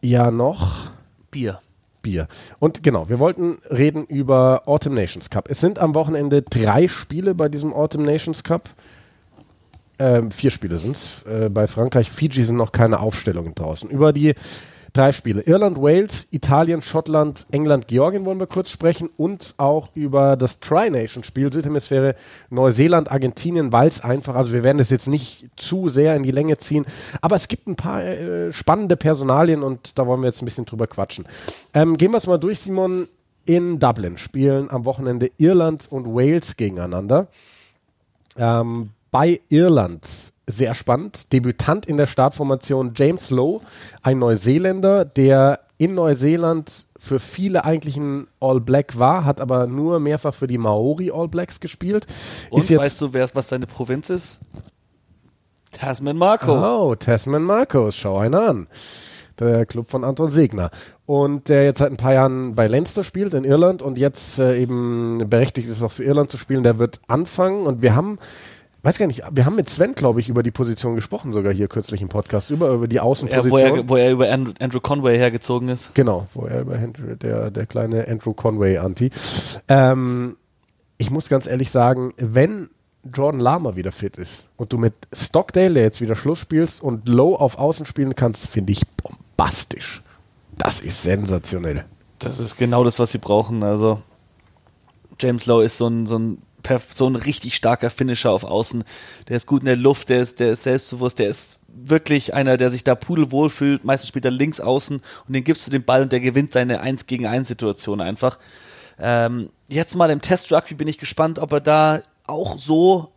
ja noch Bier. Bier. Und genau, wir wollten reden über Autumn Nations Cup. Es sind am Wochenende drei Spiele bei diesem Autumn Nations Cup. Ähm, vier Spiele sind es. Äh, bei Frankreich, Fiji sind noch keine Aufstellungen draußen. Über die drei Spiele. Irland, Wales, Italien, Schottland, England, Georgien wollen wir kurz sprechen und auch über das Tri-Nation-Spiel Südhemisphäre, Neuseeland, Argentinien, weil es einfach, also wir werden das jetzt nicht zu sehr in die Länge ziehen, aber es gibt ein paar äh, spannende Personalien und da wollen wir jetzt ein bisschen drüber quatschen. Ähm, gehen wir es mal durch, Simon. In Dublin spielen am Wochenende Irland und Wales gegeneinander. Ähm, bei Irland sehr spannend. Debütant in der Startformation James Lowe, ein Neuseeländer, der in Neuseeland für viele eigentlich ein All Black war, hat aber nur mehrfach für die Maori All Blacks gespielt. Und weißt du, wer, was seine Provinz ist? Tasman Marco. Oh, Tasman Marcos, schau einer an. Der Club von Anton Segner. Und der jetzt seit ein paar Jahren bei Leinster spielt in Irland und jetzt äh, eben berechtigt ist, auch für Irland zu spielen. Der wird anfangen und wir haben, weiß gar nicht, wir haben mit Sven, glaube ich, über die Position gesprochen, sogar hier kürzlich im Podcast, über, über die Außenposition. wo, er, wo er über Andrew, Andrew Conway hergezogen ist. Genau, wo er über Andrew, der, der kleine Andrew Conway Anti. Ähm, ich muss ganz ehrlich sagen, wenn Jordan Lama wieder fit ist und du mit Stockdale, der jetzt wieder Schluss spielst und Low auf Außen spielen kannst, finde ich bombastisch. Das ist sensationell. Das ist genau das, was sie brauchen. Also James Lowe ist so ein, so ein, so ein richtig starker Finisher auf Außen. Der ist gut in der Luft, der ist, der ist selbstbewusst, der ist wirklich einer, der sich da pudelwohl fühlt. Meistens spielt er links außen und den gibst du den Ball und der gewinnt seine 1 gegen 1 Situation einfach. Ähm, jetzt mal im Test Rugby bin ich gespannt, ob er da auch so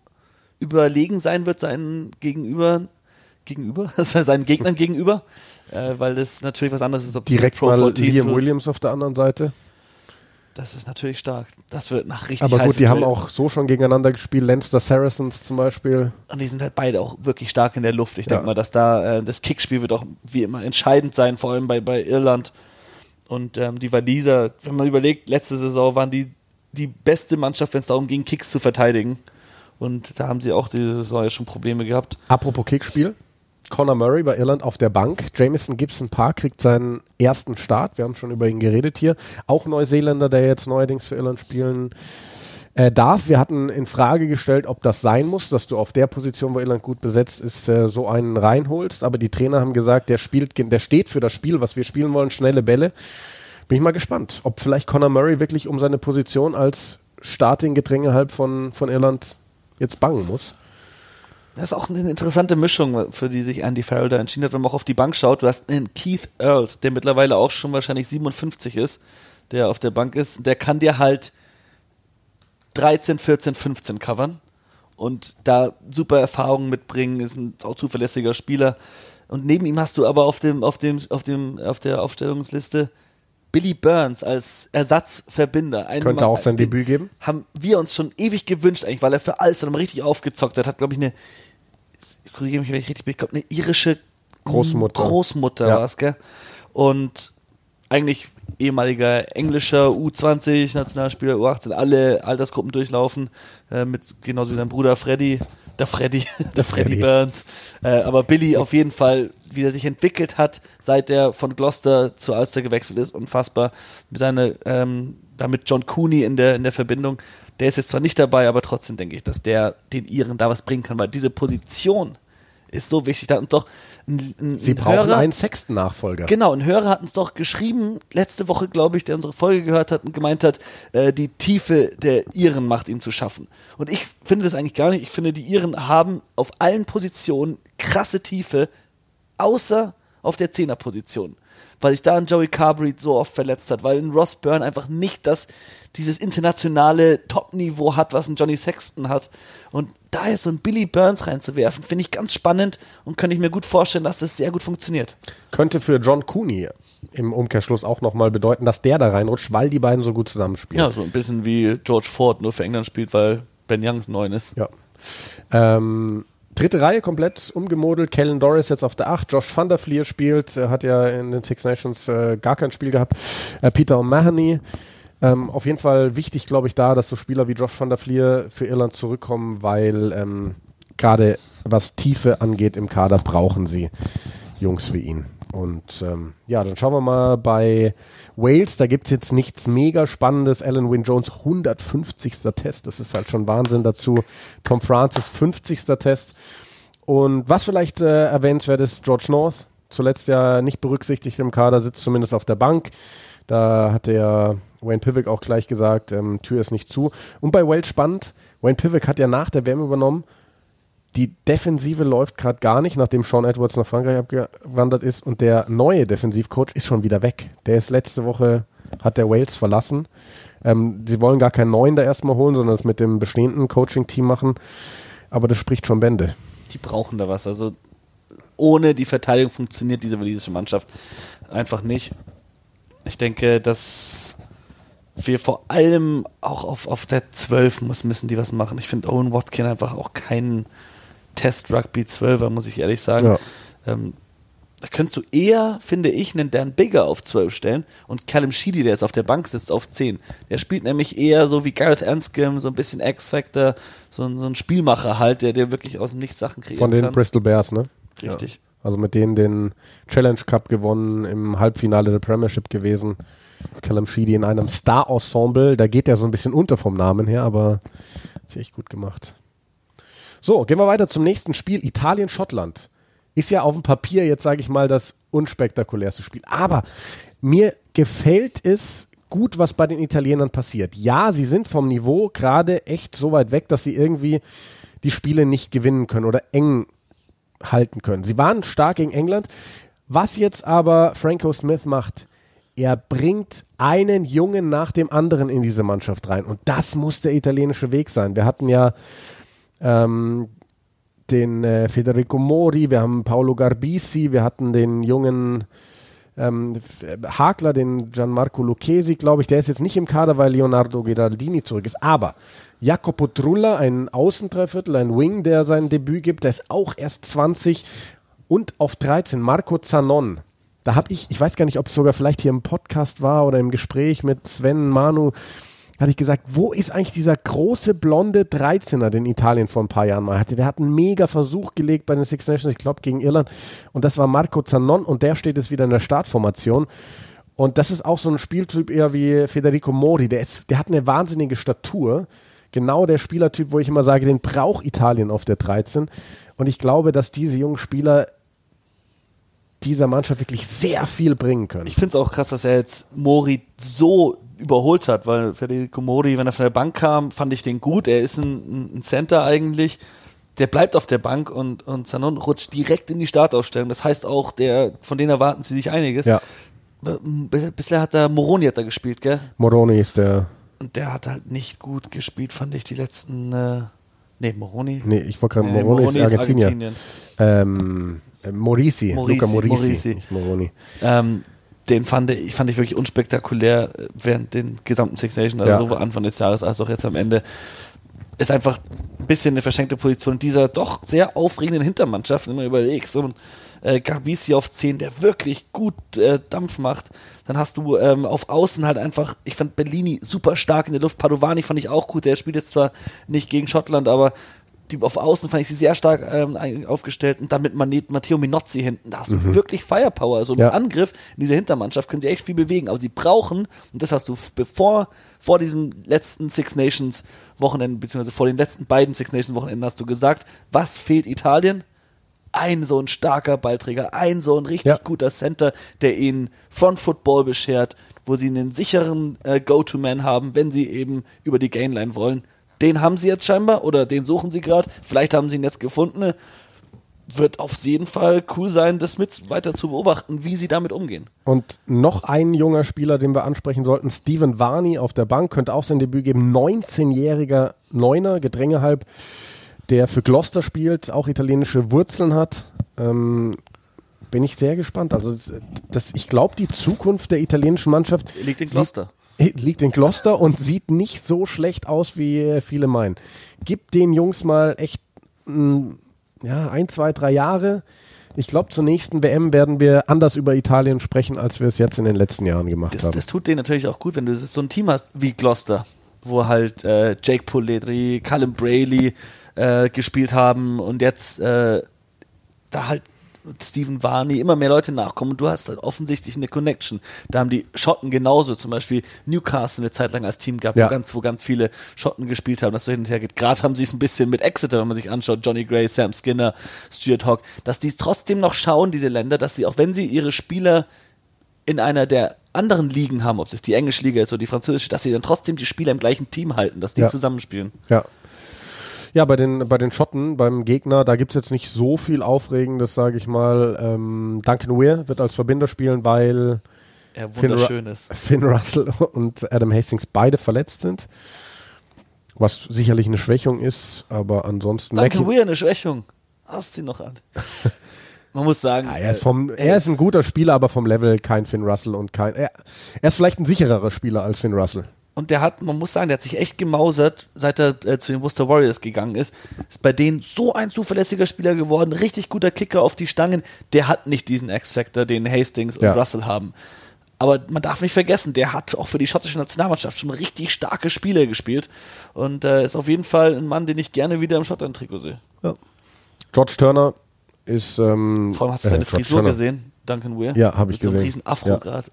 überlegen sein wird seinen Gegenüber, gegenüber, seinen Gegnern gegenüber, äh, weil das natürlich was anderes ist, ob Direkt Pro mal 14 Liam. Williams auf der anderen Seite. Das ist natürlich stark. Das wird nach richtig Aber gut, die haben Duell. auch so schon gegeneinander gespielt. Leinster Saracens zum Beispiel. Und die sind halt beide auch wirklich stark in der Luft. Ich Ja. denke mal, dass da äh, das Kickspiel wird auch wie immer entscheidend sein, vor allem bei, bei Irland. Und ähm, die Waliser, wenn man überlegt, letzte Saison waren die die beste Mannschaft, wenn es darum ging, Kicks zu verteidigen. Und da haben sie auch diese Saison ja schon Probleme gehabt. Apropos Kickspiel. Conor Murray bei Irland auf der Bank. Jamison Gibson Park kriegt seinen ersten Start. Wir haben schon über ihn geredet hier. Auch Neuseeländer, der jetzt neuerdings für Irland spielen äh, darf. Wir hatten in Frage gestellt, ob das sein muss, dass du auf der Position, wo Irland gut besetzt ist, äh, so einen reinholst. Aber die Trainer haben gesagt, der spielt, der steht für das Spiel, was wir spielen wollen, schnelle Bälle. Bin ich mal gespannt, ob vielleicht Conor Murray wirklich um seine Position als Starting-Gedränge halb von, von Irland jetzt bangen muss. Das ist auch eine interessante Mischung, für die sich Andy Farrell da entschieden hat, wenn man auch auf die Bank schaut. Du hast einen Keith Earls, der mittlerweile auch schon wahrscheinlich 57 ist, der auf der Bank ist. Der kann dir halt 13, 14, 15 covern und da super Erfahrungen mitbringen, ist ein auch zuverlässiger Spieler. Und neben ihm hast du aber auf dem, auf dem, auf dem, auf der Aufstellungsliste Billy Burns als Ersatzverbinder. Einen Könnte Mann, auch sein Debüt geben. Haben wir uns schon ewig gewünscht, eigentlich, weil er für alles richtig aufgezockt hat. Hat, glaube ich, eine, korrigiere mich, wenn ich richtig bin, ich glaube, eine irische Großmutter. Großmutter ja. war es, gell? Und eigentlich ehemaliger englischer U20-Nationalspieler, U18, alle Altersgruppen durchlaufen, äh, mit genauso wie sein Bruder Freddy, der Freddy, der Freddy Burns. Äh, aber Billy auf jeden Fall, wie er sich entwickelt hat, seit er von Gloucester zu Ulster gewechselt ist, unfassbar. Mit seiner, ähm, damit John Cooney in der, in der Verbindung. Der ist jetzt zwar nicht dabei, aber trotzdem denke ich, dass der den Iren da was bringen kann, weil diese Position ist so wichtig. Da hat uns doch ein, ein, Sie ein brauchen Hörer, einen Sexton-Nachfolger. Genau, ein Hörer hat uns doch geschrieben, letzte Woche, glaube ich, der unsere Folge gehört hat und gemeint hat, äh, die Tiefe der Iren macht ihm zu schaffen. Und ich finde das eigentlich gar nicht. Ich finde, die Iren haben auf allen Positionen krasse Tiefe, außer auf der Zehnerposition weil sich da ein Joey Carberry so oft verletzt hat, weil ein Ross Byrne einfach nicht das, dieses internationale Top-Niveau hat, was ein Johnny Sexton hat. Und da jetzt so ein Billy Burns reinzuwerfen, finde ich ganz spannend und könnte ich mir gut vorstellen, dass das sehr gut funktioniert. Könnte für John Cooney im Umkehrschluss auch nochmal bedeuten, dass der da reinrutscht, weil die beiden so gut zusammenspielen. Ja, so ein bisschen wie George Ford nur für England spielt, weil Ben Youngs neun ist. Ja. Ähm, Dritte Reihe komplett umgemodelt. Kellen Doris jetzt auf der 8. Josh van der Vlier spielt. Er hat ja in den Six Nations äh, gar kein Spiel gehabt. Äh, Peter O'Mahony. Ähm, auf jeden Fall wichtig, glaube ich, da, dass so Spieler wie Josh van der Vlier für Irland zurückkommen, weil ähm, gerade was Tiefe angeht im Kader brauchen sie Jungs wie ihn. Und ähm, ja, dann schauen wir mal bei Wales. Da gibt es jetzt nichts mega Spannendes. Alan Wynne Jones 150. Test. Das ist halt schon Wahnsinn dazu. Tom Francis 50. Test. Und was vielleicht äh, erwähnenswert ist, George North. Zuletzt ja nicht berücksichtigt im Kader, sitzt zumindest auf der Bank. Da hat der Wayne Pivek auch gleich gesagt, ähm, Tür ist nicht zu. Und bei Wales spannend, Wayne Pivek hat ja nach der WM übernommen die Defensive läuft gerade gar nicht, nachdem Sean Edwards nach Frankreich abgewandert ist und der neue Defensivcoach ist schon wieder weg. Der ist letzte Woche, hat der Wales verlassen. Ähm, sie wollen gar keinen neuen da erstmal holen, sondern das mit dem bestehenden Coaching-Team machen. Aber das spricht schon Bände. Die brauchen da was. Also ohne die Verteidigung funktioniert diese walisische Mannschaft einfach nicht. Ich denke, dass wir vor allem auch auf, auf der 12 muss, müssen die was machen. Ich finde Owen Watkin einfach auch keinen Test Rugby 12er, muss ich ehrlich sagen. Ja. Ähm, da könntest du eher, finde ich, einen Dan Bigger auf 12 stellen und Callum Sheedy, der jetzt auf der Bank sitzt, auf 10. Der spielt nämlich eher so wie Gareth Anscombe, so ein bisschen X-Factor, so, so, ein Spielmacher halt, der, der wirklich aus dem Nichts Sachen kreiert. Von den kann. Bristol Bears, ne? Richtig. Ja. Also mit denen den Challenge Cup gewonnen, im Halbfinale der Premiership gewesen. Callum Sheedy in einem Star-Ensemble. Da geht er so ein bisschen unter vom Namen her, aber sehr echt gut gemacht. So, gehen wir weiter zum nächsten Spiel. Italien-Schottland. Ist ja auf dem Papier jetzt, sage ich mal, das unspektakulärste Spiel. Aber mir gefällt es gut, was bei den Italienern passiert. Ja, sie sind vom Niveau gerade echt so weit weg, dass sie irgendwie die Spiele nicht gewinnen können oder eng halten können. Sie waren stark gegen England. Was jetzt aber Franco Smith macht, er bringt einen Jungen nach dem anderen in diese Mannschaft rein. Und das muss der italienische Weg sein. Wir hatten ja ähm, den äh, Federico Mori, wir haben Paolo Garbisi, wir hatten den jungen ähm, Hakler, den Gianmarco Lucchesi, glaube ich, der ist jetzt nicht im Kader, weil Leonardo Geraldini zurück ist. Aber Jacopo Trulla, ein Außendreiviertel, ein Wing, der sein Debüt gibt, der ist auch erst 20 und auf 13 Marco Zanon. Da habe ich, ich weiß gar nicht, ob es sogar vielleicht hier im Podcast war oder im Gespräch mit Sven Manu, hatte ich gesagt, wo ist eigentlich dieser große blonde 13er, den Italien vor ein paar Jahren mal hatte? Der hat einen mega Versuch gelegt bei den Six Nations, ich glaube gegen Irland. Und das war Marco Zanon und der steht jetzt wieder in der Startformation. Und das ist auch so ein Spieltyp eher wie Federico Mori. Der, ist, der hat eine wahnsinnige Statur. Genau der Spielertyp, wo ich immer sage, den braucht Italien auf der 13. Und ich glaube, dass diese jungen Spieler dieser Mannschaft wirklich sehr viel bringen können. Ich finde es auch krass, dass er jetzt Mori so überholt hat, weil Federico Mori, wenn er von der Bank kam, fand ich den gut. Er ist ein, ein Center eigentlich. Der bleibt auf der Bank und, und Zanon rutscht direkt in die Startaufstellung. Das heißt auch, der, von denen erwarten sie sich einiges. Ja. Bisher hat er Moroni hat er gespielt, gell? Moroni ist der. Und der hat halt nicht gut gespielt, fand ich, die letzten. Äh, nee, Moroni. Nee, ich wollte gerade, nee, Moroni, Moroni, ist Argentinier. Argentinien. Ähm, äh, Morisi, Morisi, Luca Morisi, Morisi. nicht Moroni. Ähm, den fand ich, fand ich wirklich unspektakulär während den gesamten Six Nations, also ja. sowohl Anfang des Jahres als auch jetzt am Ende. Ist einfach ein bisschen eine verschenkte Position dieser doch sehr aufregenden Hintermannschaft, wenn man überlegt. So ein äh, Garbisi auf 10, der wirklich gut äh, Dampf macht. Dann hast du ähm, auf Außen halt einfach, ich fand Bellini super stark in der Luft. Padovani fand ich auch gut. Der spielt jetzt zwar nicht gegen Schottland, aber die auf Außen fand ich sie sehr stark ähm, aufgestellt und dann mit Matteo Minozzi hinten. Da hast du mhm. wirklich Firepower. Also im ja. Angriff in dieser Hintermannschaft können sie echt viel bewegen, aber sie brauchen, und das hast du bevor, vor diesem letzten Six Nations Wochenende, beziehungsweise vor den letzten beiden Six Nations Wochenenden hast du gesagt, was fehlt Italien? Ein so ein starker Ballträger, ein so ein richtig ja. guter Center, der ihnen Front Football beschert, wo sie einen sicheren äh, Go-To-Man haben, wenn sie eben über die Gainline wollen den haben sie jetzt scheinbar oder den suchen sie gerade. Vielleicht haben sie ihn jetzt gefunden. Wird auf jeden Fall cool sein, das mit weiter zu beobachten, wie sie damit umgehen. Und noch ein junger Spieler, den wir ansprechen sollten, Steven Varney auf der Bank, könnte auch sein Debüt geben. 19-jähriger Neuner, Gedränge halb, der für Gloucester spielt, auch italienische Wurzeln hat. Ähm, bin ich sehr gespannt. Also das, ich glaube, die Zukunft der italienischen Mannschaft liegt in Gloucester liegt in Gloucester und sieht nicht so schlecht aus, wie viele meinen. Gib den Jungs mal echt m, ja, ein, zwei, drei Jahre. Ich glaube, zur nächsten WM werden wir anders über Italien sprechen, als wir es jetzt in den letzten Jahren gemacht das, haben. Das tut denen natürlich auch gut, wenn du so ein Team hast wie Gloucester, wo halt äh, Jake Polledri, Callum Brayley äh, gespielt haben und jetzt äh, da halt Stephen Varney, immer mehr Leute nachkommen und du hast halt offensichtlich eine Connection. Da haben die Schotten genauso, zum Beispiel Newcastle eine Zeit lang als Team gehabt, ja. wo, ganz, wo ganz viele Schotten gespielt haben, dass so hin und her geht. Gerade haben sie es ein bisschen mit Exeter, wenn man sich anschaut, Johnny Gray, Sam Skinner, Stuart Hawk, dass die trotzdem noch schauen, diese Länder, dass sie, auch wenn sie ihre Spieler in einer der anderen Ligen haben, ob es jetzt die englische Liga ist oder die französische, dass sie dann trotzdem die Spieler im gleichen Team halten, dass die ja. zusammenspielen. Ja, ja, bei den, bei den Schotten, beim Gegner, da gibt es jetzt nicht so viel Aufregendes, sage ich mal. Ähm, Duncan Weir wird als Verbinder spielen, weil er wunderschön Finn, ist. Finn Russell und Adam Hastings beide verletzt sind. Was sicherlich eine Schwächung ist, aber ansonsten. Duncan Weir eine Schwächung. Hast sie noch an. Man muss sagen. Ja, er, ist vom, äh, er ist ein guter Spieler, aber vom Level kein Finn Russell und kein. Er, er ist vielleicht ein sichererer Spieler als Finn Russell. Und der hat, man muss sagen, der hat sich echt gemausert, seit er äh, zu den Worcester Warriors gegangen ist. Ist bei denen so ein zuverlässiger Spieler geworden, richtig guter Kicker auf die Stangen. Der hat nicht diesen X-Factor, den Hastings und ja. Russell haben. Aber man darf nicht vergessen, der hat auch für die schottische Nationalmannschaft schon richtig starke Spiele gespielt. Und äh, ist auf jeden Fall ein Mann, den ich gerne wieder im Schottland-Trikot sehe. Ja. George Turner ist. Ähm, Vor allem hast du seine äh, Frisur gesehen, Duncan Weir? Ja, habe ich gesehen. Mit so einem riesen Afro ja. gerade.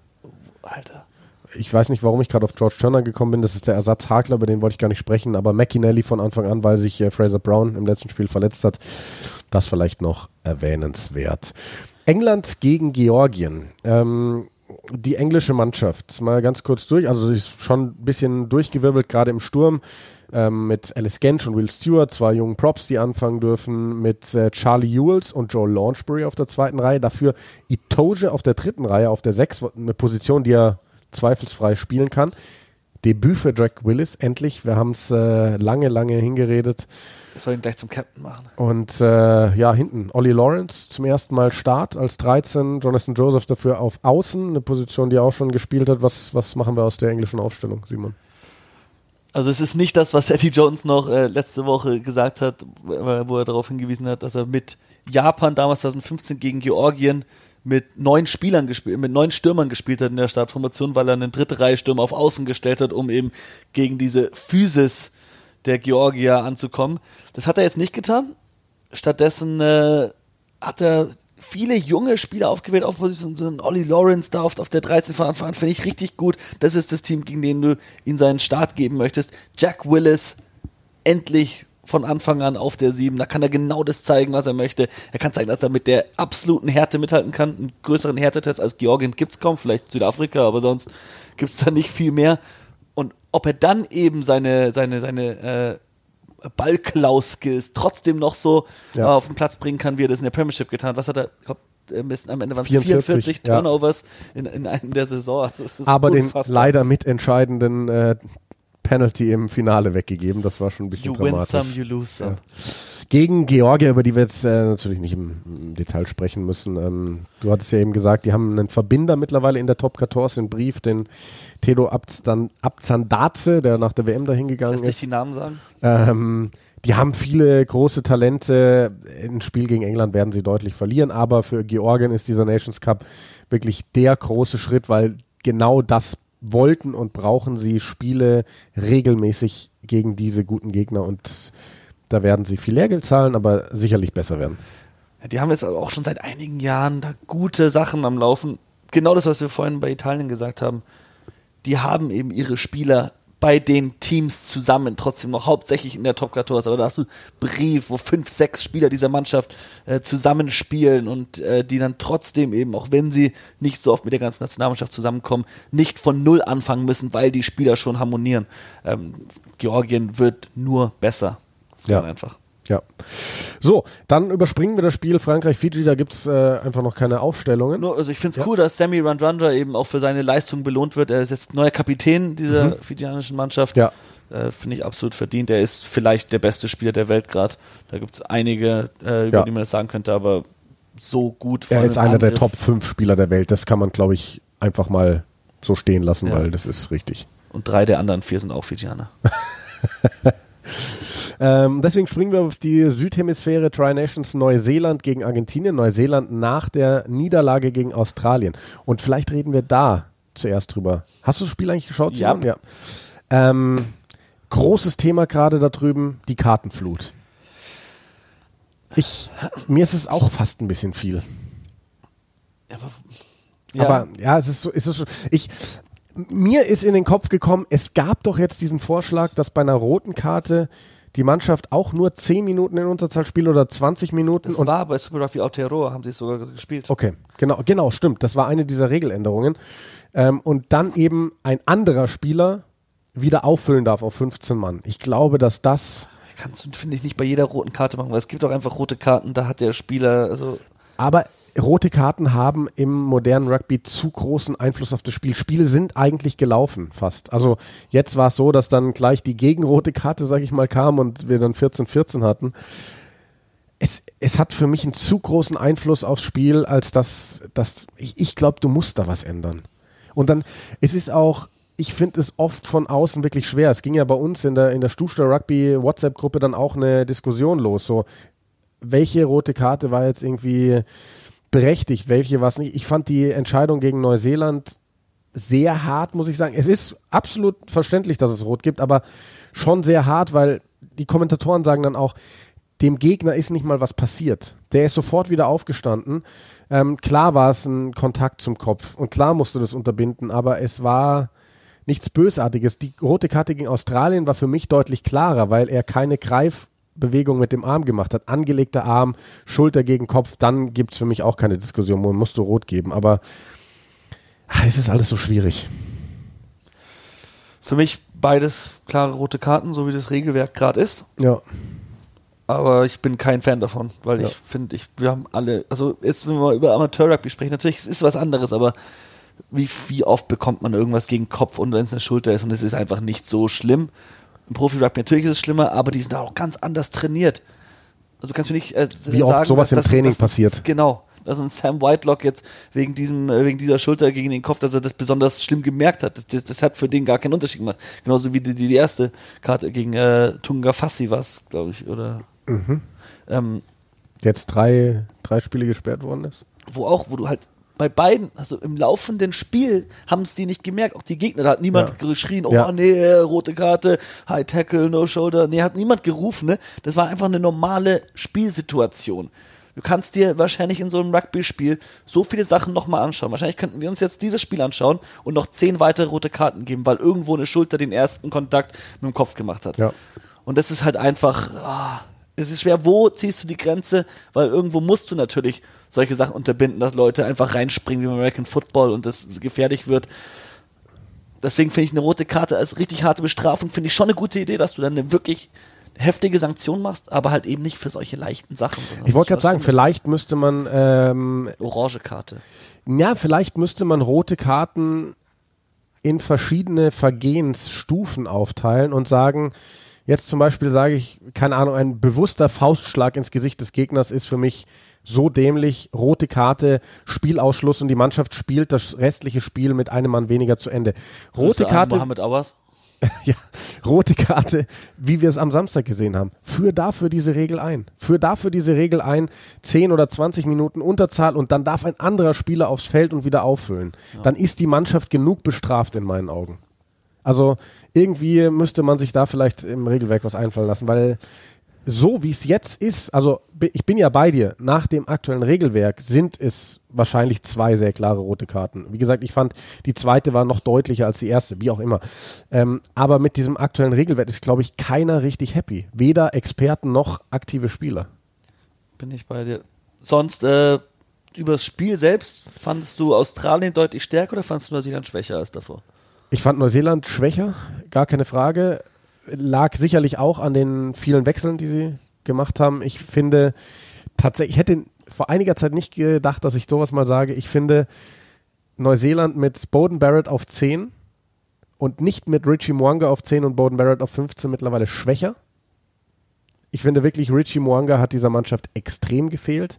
Alter ich weiß nicht, warum ich gerade auf George Turner gekommen bin. Das ist der Ersatzhakler, über den wollte ich gar nicht sprechen. Aber McInally von Anfang an, weil sich äh, Fraser Brown im letzten Spiel verletzt hat. Das vielleicht noch erwähnenswert. England gegen Georgien. Ähm, die englische Mannschaft, mal ganz kurz durch, also ist schon ein bisschen durchgewirbelt, gerade im Sturm, ähm, mit Alice Gensch und Will Stewart, zwei jungen Props, die anfangen dürfen, mit äh, Charlie Ewells und Joel Launchbury auf der zweiten Reihe, dafür Itoge auf der dritten Reihe, auf der sechs, eine Position, die er zweifelsfrei spielen kann. Debüt für Jack Willis, endlich. Wir haben es äh, lange, lange hingeredet. Das soll ihn gleich zum Captain machen. Und äh, ja, hinten Ollie Lawrence zum ersten Mal Start als 13, Jonathan Joseph dafür auf Außen, eine Position, die er auch schon gespielt hat. Was, was machen wir aus der englischen Aufstellung, Simon? Also es ist nicht das, was Eddie Jones noch äh, letzte Woche gesagt hat, wo er darauf hingewiesen hat, dass er mit Japan damals 2015 gegen Georgien mit neun Spielern gespielt, mit neun Stürmern gespielt hat in der Startformation, weil er einen dritte Reihe Stürmer auf Außen gestellt hat, um eben gegen diese Physis der Georgier anzukommen. Das hat er jetzt nicht getan. Stattdessen äh, hat er viele junge Spieler aufgewählt auf Position, so ein Ollie Lawrence da auf, auf der 13 von Anfang an, finde ich richtig gut. Das ist das Team, gegen den du ihm seinen Start geben möchtest. Jack Willis, endlich von Anfang an auf der 7. Da kann er genau das zeigen, was er möchte. Er kann zeigen, dass er mit der absoluten Härte mithalten kann. Einen größeren Härtetest als Georgien gibt es kaum, vielleicht Südafrika, aber sonst gibt es da nicht viel mehr. Und ob er dann eben seine, seine, seine äh, Ballklaus-Skills trotzdem noch so Ja. äh, auf den Platz bringen kann, wie er das in der Premiership getan hat. Was hat er? Glaub, am besten- am Ende waren es 44, 44 ja. Turnovers in, in einem der Saison. Aber den unfassbar. leider mitentscheidenden äh, Penalty im Finale weggegeben. Das war schon ein bisschen You win dramatisch. some, you lose some. Gegen Georgia, über die wir jetzt äh, natürlich nicht im, im Detail sprechen müssen. Ähm, du hattest ja eben gesagt, die haben einen Verbinder mittlerweile in der Top 14, den Brief, den Tedo Abzan- Abzandaze, der nach der WM dahin gegangen Lässt dich ist. die Namen sagen? Ähm, die haben viele große Talente. Im Spiel gegen England werden sie deutlich verlieren, aber für Georgien ist dieser Nations Cup wirklich der große Schritt, weil genau das wollten und brauchen sie Spiele regelmäßig gegen diese guten Gegner und da werden sie viel Lehrgeld zahlen, aber sicherlich besser werden. Ja, Die haben jetzt auch schon seit einigen Jahren da gute Sachen am Laufen. Genau das, was wir vorhin bei Italien gesagt haben. Die haben eben ihre Spieler bei den Teams zusammen, trotzdem noch hauptsächlich in der Top 14. Aber da hast du Brief, wo fünf, sechs Spieler dieser Mannschaft äh, zusammenspielen und äh, die dann trotzdem eben, auch wenn sie nicht so oft mit der ganzen Nationalmannschaft zusammenkommen, nicht von Null anfangen müssen, weil die Spieler schon harmonieren. Ähm, Georgien wird nur besser. Ja. einfach. Ja. So, dann überspringen wir das Spiel Frankreich-Fiji, da gibt es äh, einfach noch keine Aufstellungen. Nur, also ich finde es Ja. cool, dass Sammy Randrandra eben auch für seine Leistung belohnt wird. Er ist jetzt neuer Kapitän dieser Mhm. fijianischen Mannschaft. Ja. Äh, finde ich absolut verdient. Er ist vielleicht der beste Spieler der Welt gerade. Da gibt es einige, äh, über Ja. die man das sagen könnte, aber so gut Er ist einer der Angriff. Top 5 Spieler der Welt. Das kann man, glaube ich, einfach mal so stehen lassen, Ja. weil das ist richtig. Und drei der anderen vier sind auch Fijianer. Ähm, deswegen springen wir auf die Südhemisphäre Tri Nations Neuseeland gegen Argentinien. Neuseeland nach der Niederlage gegen Australien. Und vielleicht reden wir da zuerst drüber. Hast du das Spiel eigentlich geschaut? Ja. Ja. Ähm, großes Thema gerade da drüben, die Kartenflut. Ich, mir ist es auch fast ein bisschen viel. Ja, Aber ja, es ist so, es ist so ich, mir ist in den Kopf gekommen, es gab doch jetzt diesen Vorschlag, dass bei einer roten Karte die Mannschaft auch nur 10 Minuten in Unterzahl spielt oder 20 Minuten. das und war bei Super Rugby Aotearoa, haben sie es sogar gespielt. okay, genau, genau, stimmt. Das war eine dieser Regeländerungen. Ähm, und dann eben ein anderer Spieler wieder auffüllen darf auf 15 Mann. Ich glaube, dass das Kannst du, finde ich, nicht bei jeder roten Karte machen, weil es gibt auch einfach rote Karten, da hat der Spieler, also Aber rote Karten haben im modernen Rugby zu großen Einfluss auf das Spiel. Spiele sind eigentlich gelaufen fast. Also jetzt war es so, dass dann gleich die gegenrote Karte, sag ich mal, kam und wir dann 14-14 hatten. Es, es hat für mich einen zu großen Einfluss aufs Spiel, als dass, dass ich, ich glaube, du musst da was ändern. Und dann, es ist auch, ich finde es oft von außen wirklich schwer. Es ging ja bei uns in der, in der Stuster Rugby WhatsApp-Gruppe dann auch eine Diskussion los. So, welche rote Karte war jetzt irgendwie berechtigt, welche war es nicht. Ich fand die Entscheidung gegen Neuseeland sehr hart, muss ich sagen. Es ist absolut verständlich, dass es rot gibt, aber schon sehr hart, weil die Kommentatoren sagen dann auch, dem Gegner ist nicht mal was passiert. Der ist sofort wieder aufgestanden. Ähm, klar war es ein Kontakt zum Kopf und klar musst du das unterbinden, aber es war nichts Bösartiges. Die rote Karte gegen Australien war für mich deutlich klarer, weil er keine Greifbewegung mit dem Arm gemacht hat. Angelegter Arm, Schulter gegen Kopf, dann gibt es für mich auch keine Diskussion, wo musst du rot geben. Aber ach, es ist alles so schwierig. für mich beides klare rote Karten, so wie das Regelwerk gerade ist. Ja. Aber ich bin kein Fan davon, weil Ja. ich finde, ich, wir haben alle, also jetzt, wenn wir über Amateur-Rugby sprechen, natürlich, es ist was anderes, aber wie, wie oft bekommt man irgendwas gegen Kopf und wenn es eine Schulter ist und es ist einfach nicht so schlimm. Im Profi-Rugby natürlich ist es schlimmer, aber die sind auch ganz anders trainiert. Also du kannst mir nicht äh, Wie oft sowas im Training passiert. Genau. Dass ein Sam Whitelock jetzt wegen diesem, äh, wegen dieser Schulter gegen den Kopf, dass er das besonders schlimm gemerkt hat. Das, das, das hat für den gar keinen Unterschied gemacht. Genauso wie die, die erste Karte gegen äh, Tunga Fassi war es, glaube ich, oder Mhm. ähm, Jetzt drei, drei Spiele gesperrt worden ist. wo auch, wo du halt bei beiden, also im laufenden Spiel, haben es die nicht gemerkt, auch die Gegner. Da hat niemand Ja. geschrien, oh Ja. nee, äh, rote Karte, High Tackle, No Shoulder. Nee, hat niemand gerufen, ne? Das war einfach eine normale Spielsituation. Du kannst dir wahrscheinlich in so einem Rugby-Spiel so viele Sachen nochmal anschauen. Wahrscheinlich könnten wir uns jetzt dieses Spiel anschauen und noch zehn weitere rote Karten geben, weil irgendwo eine Schulter den ersten Kontakt mit dem Kopf gemacht hat. Ja. Und das ist halt einfach, ah, es ist schwer, wo ziehst du die Grenze, weil irgendwo musst du natürlich solche Sachen unterbinden, dass Leute einfach reinspringen wie beim American Football und das gefährlich wird. Deswegen finde ich eine rote Karte als richtig harte Bestrafung, finde ich schon eine gute Idee, dass du dann eine wirklich heftige Sanktion machst, aber halt eben nicht für solche leichten Sachen. Ich wollte gerade sagen, vielleicht müsste man, ähm, Orange Karte. ja, vielleicht müsste man rote Karten in verschiedene Vergehensstufen aufteilen und sagen, jetzt zum Beispiel sage ich, keine Ahnung, ein bewusster Faustschlag ins Gesicht des Gegners ist für mich so dämlich, rote Karte, Spielausschluss und die Mannschaft spielt das restliche Spiel mit einem Mann weniger zu Ende. Rote Karte, Mohammed Awas. ja, rote Karte, wie wir es am Samstag gesehen haben. Führ dafür diese Regel ein. Führ dafür diese Regel ein, 10 oder 20 Minuten Unterzahl und dann darf ein anderer Spieler aufs Feld und wieder auffüllen. Dann ist die Mannschaft genug bestraft in meinen Augen. Also irgendwie müsste man sich da vielleicht im Regelwerk was einfallen lassen, weil so wie es jetzt ist, also ich bin ja bei dir, nach dem aktuellen Regelwerk sind es wahrscheinlich zwei sehr klare rote Karten. Wie gesagt, ich fand, die zweite war noch deutlicher als die erste, wie auch immer. Ähm, aber mit diesem aktuellen Regelwerk ist, glaube ich, keiner richtig happy. Weder Experten noch aktive Spieler. Bin ich bei dir. Sonst, äh, über das Spiel selbst, fandest du Australien deutlich stärker oder fandest du Neuseeland schwächer als davor? Ich fand Neuseeland schwächer, gar keine Frage. Lag sicherlich auch an den vielen Wechseln, die sie gemacht haben. Ich finde tatsächlich, ich hätte vor einiger Zeit nicht gedacht, dass ich sowas mal sage. Ich finde Neuseeland mit Bowden Barrett auf 10 und nicht mit Richie Mwanga auf 10 und Bowden Barrett auf 15 mittlerweile schwächer. Ich finde wirklich, Richie Mwanga hat dieser Mannschaft extrem gefehlt.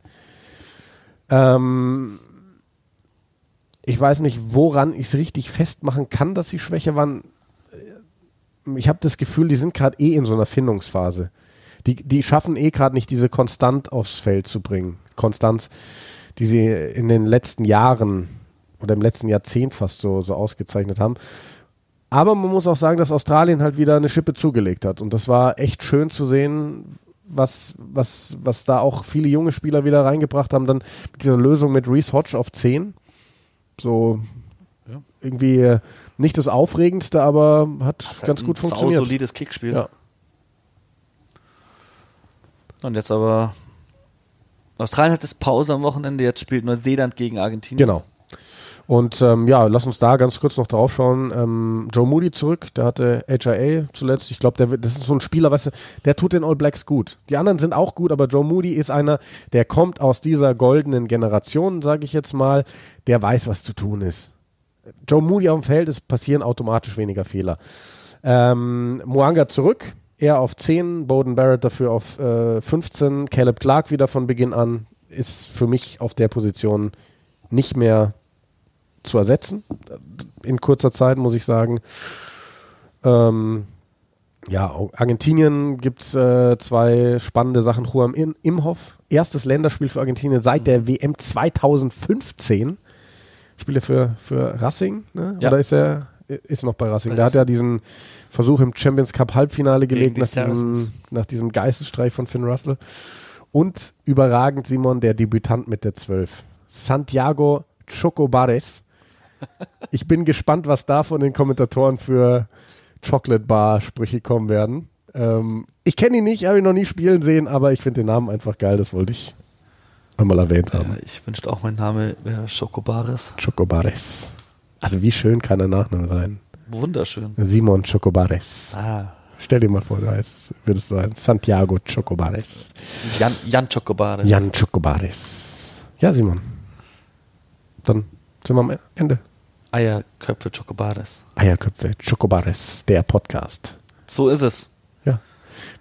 Ähm, ich weiß nicht, woran ich es richtig festmachen kann, dass sie schwächer waren. Ich habe das Gefühl, die sind gerade eh in so einer Findungsphase. Die, die schaffen eh gerade nicht, diese Konstant aufs Feld zu bringen. Konstanz, die sie in den letzten Jahren oder im letzten Jahrzehnt fast so, so ausgezeichnet haben. Aber man muss auch sagen, dass Australien halt wieder eine Schippe zugelegt hat. Und das war echt schön zu sehen, was, was, was da auch viele junge Spieler wieder reingebracht haben. Dann mit dieser Lösung mit Reese Hodge auf 10. So irgendwie äh, nicht das Aufregendste, aber hat ganz gut Ein funktioniert. solides Kickspiel. Ja. Und jetzt aber. Australien hat das Pause am Wochenende, jetzt spielt Neuseeland gegen Argentinien. Genau. Und ähm, ja, lass uns da ganz kurz noch drauf schauen. Ähm, Joe Moody zurück, der hatte HIA zuletzt. Ich glaube, der wird- das ist so ein Spieler, weißt du, der tut den All Blacks gut. Die anderen sind auch gut, aber Joe Moody ist einer, der kommt aus dieser goldenen Generation, sage ich jetzt mal, der weiß, was zu tun ist. Joe Moody auf dem Feld, es passieren automatisch weniger Fehler. Ähm, Moanga zurück, er auf 10, Bowden Barrett dafür auf äh, 15, Caleb Clark wieder von Beginn an, ist für mich auf der Position nicht mehr zu ersetzen. In kurzer Zeit, muss ich sagen. Ähm, ja, Argentinien gibt es äh, zwei spannende Sachen. Juan Imhoff, erstes Länderspiel für Argentinien seit der WM 2015. Spielt er für, für Racing, ne? Ja. Oder ist er ist noch bei Racing? Der hat ja diesen Versuch im Champions Cup Halbfinale gelegt nach diesem, nach diesem Geistesstreich von Finn Russell. Und überragend, Simon, der Debütant mit der 12. Santiago Chocobares. Ich bin gespannt, was da von den Kommentatoren für Chocolate Bar Sprüche kommen werden. Ähm, ich kenne ihn nicht, habe ihn noch nie spielen sehen, aber ich finde den Namen einfach geil, das wollte ich einmal erwähnt haben. Ja, ich wünschte auch, mein Name wäre Schokobares. Chocobares. Also wie schön kann der Nachname sein? Wunderschön. Simon Chocobares. Ah. Stell dir mal vor, du heißt, würdest du heißen Santiago Chocobares. Jan, Jan Chokobares. Jan Chocobares. Ja, Simon. Dann sind wir am Ende. Eierköpfe Chokobares. Eierköpfe, Chocobares, der Podcast. So ist es. Ja.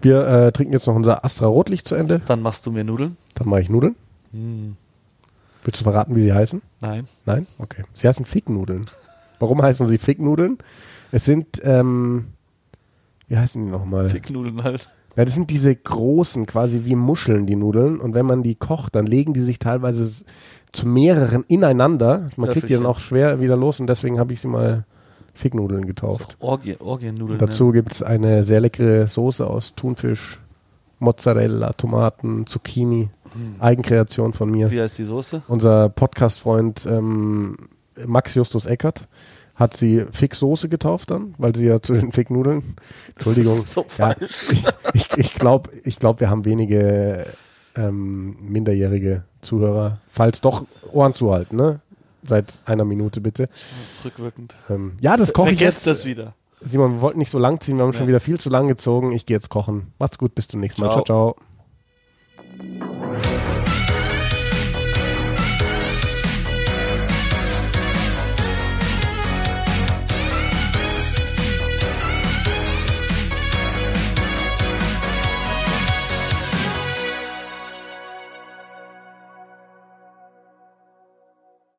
Wir äh, trinken jetzt noch unser Astra Rotlicht zu Ende. Dann machst du mir Nudeln? Dann mache ich Nudeln. Willst du verraten, wie sie heißen? Nein. Nein? Okay. Sie heißen Ficknudeln. Warum heißen sie Ficknudeln? Es sind, ähm, wie heißen die nochmal? Ficknudeln halt. Ja, das sind diese großen, quasi wie Muscheln, die Nudeln. Und wenn man die kocht, dann legen die sich teilweise zu mehreren ineinander. Man kriegt die dann auch schwer wieder los und deswegen habe ich sie mal Ficknudeln getauft. Orgie, Orgiennudeln. Dazu gibt es eine sehr leckere Soße aus Thunfisch, Mozzarella, Tomaten, Zucchini. Eigenkreation von mir. Wie heißt die Soße? Unser Podcast-Freund ähm, Max Justus Eckert hat sie Fick-Soße getauft dann, weil sie ja zu den Fick-Nudeln. Entschuldigung. Das ist so ja, falsch. ich ich glaube, ich glaub, wir haben wenige ähm, minderjährige Zuhörer. Falls doch, Ohren zuhalten, ne? Seit einer Minute bitte. Rückwirkend. Ähm, ja, das koche ich Vergesst jetzt. das wieder. Simon, wir wollten nicht so lang ziehen, wir haben nee. schon wieder viel zu lang gezogen. Ich gehe jetzt kochen. Macht's gut, bis zum nächsten Mal. Ciao. ciao.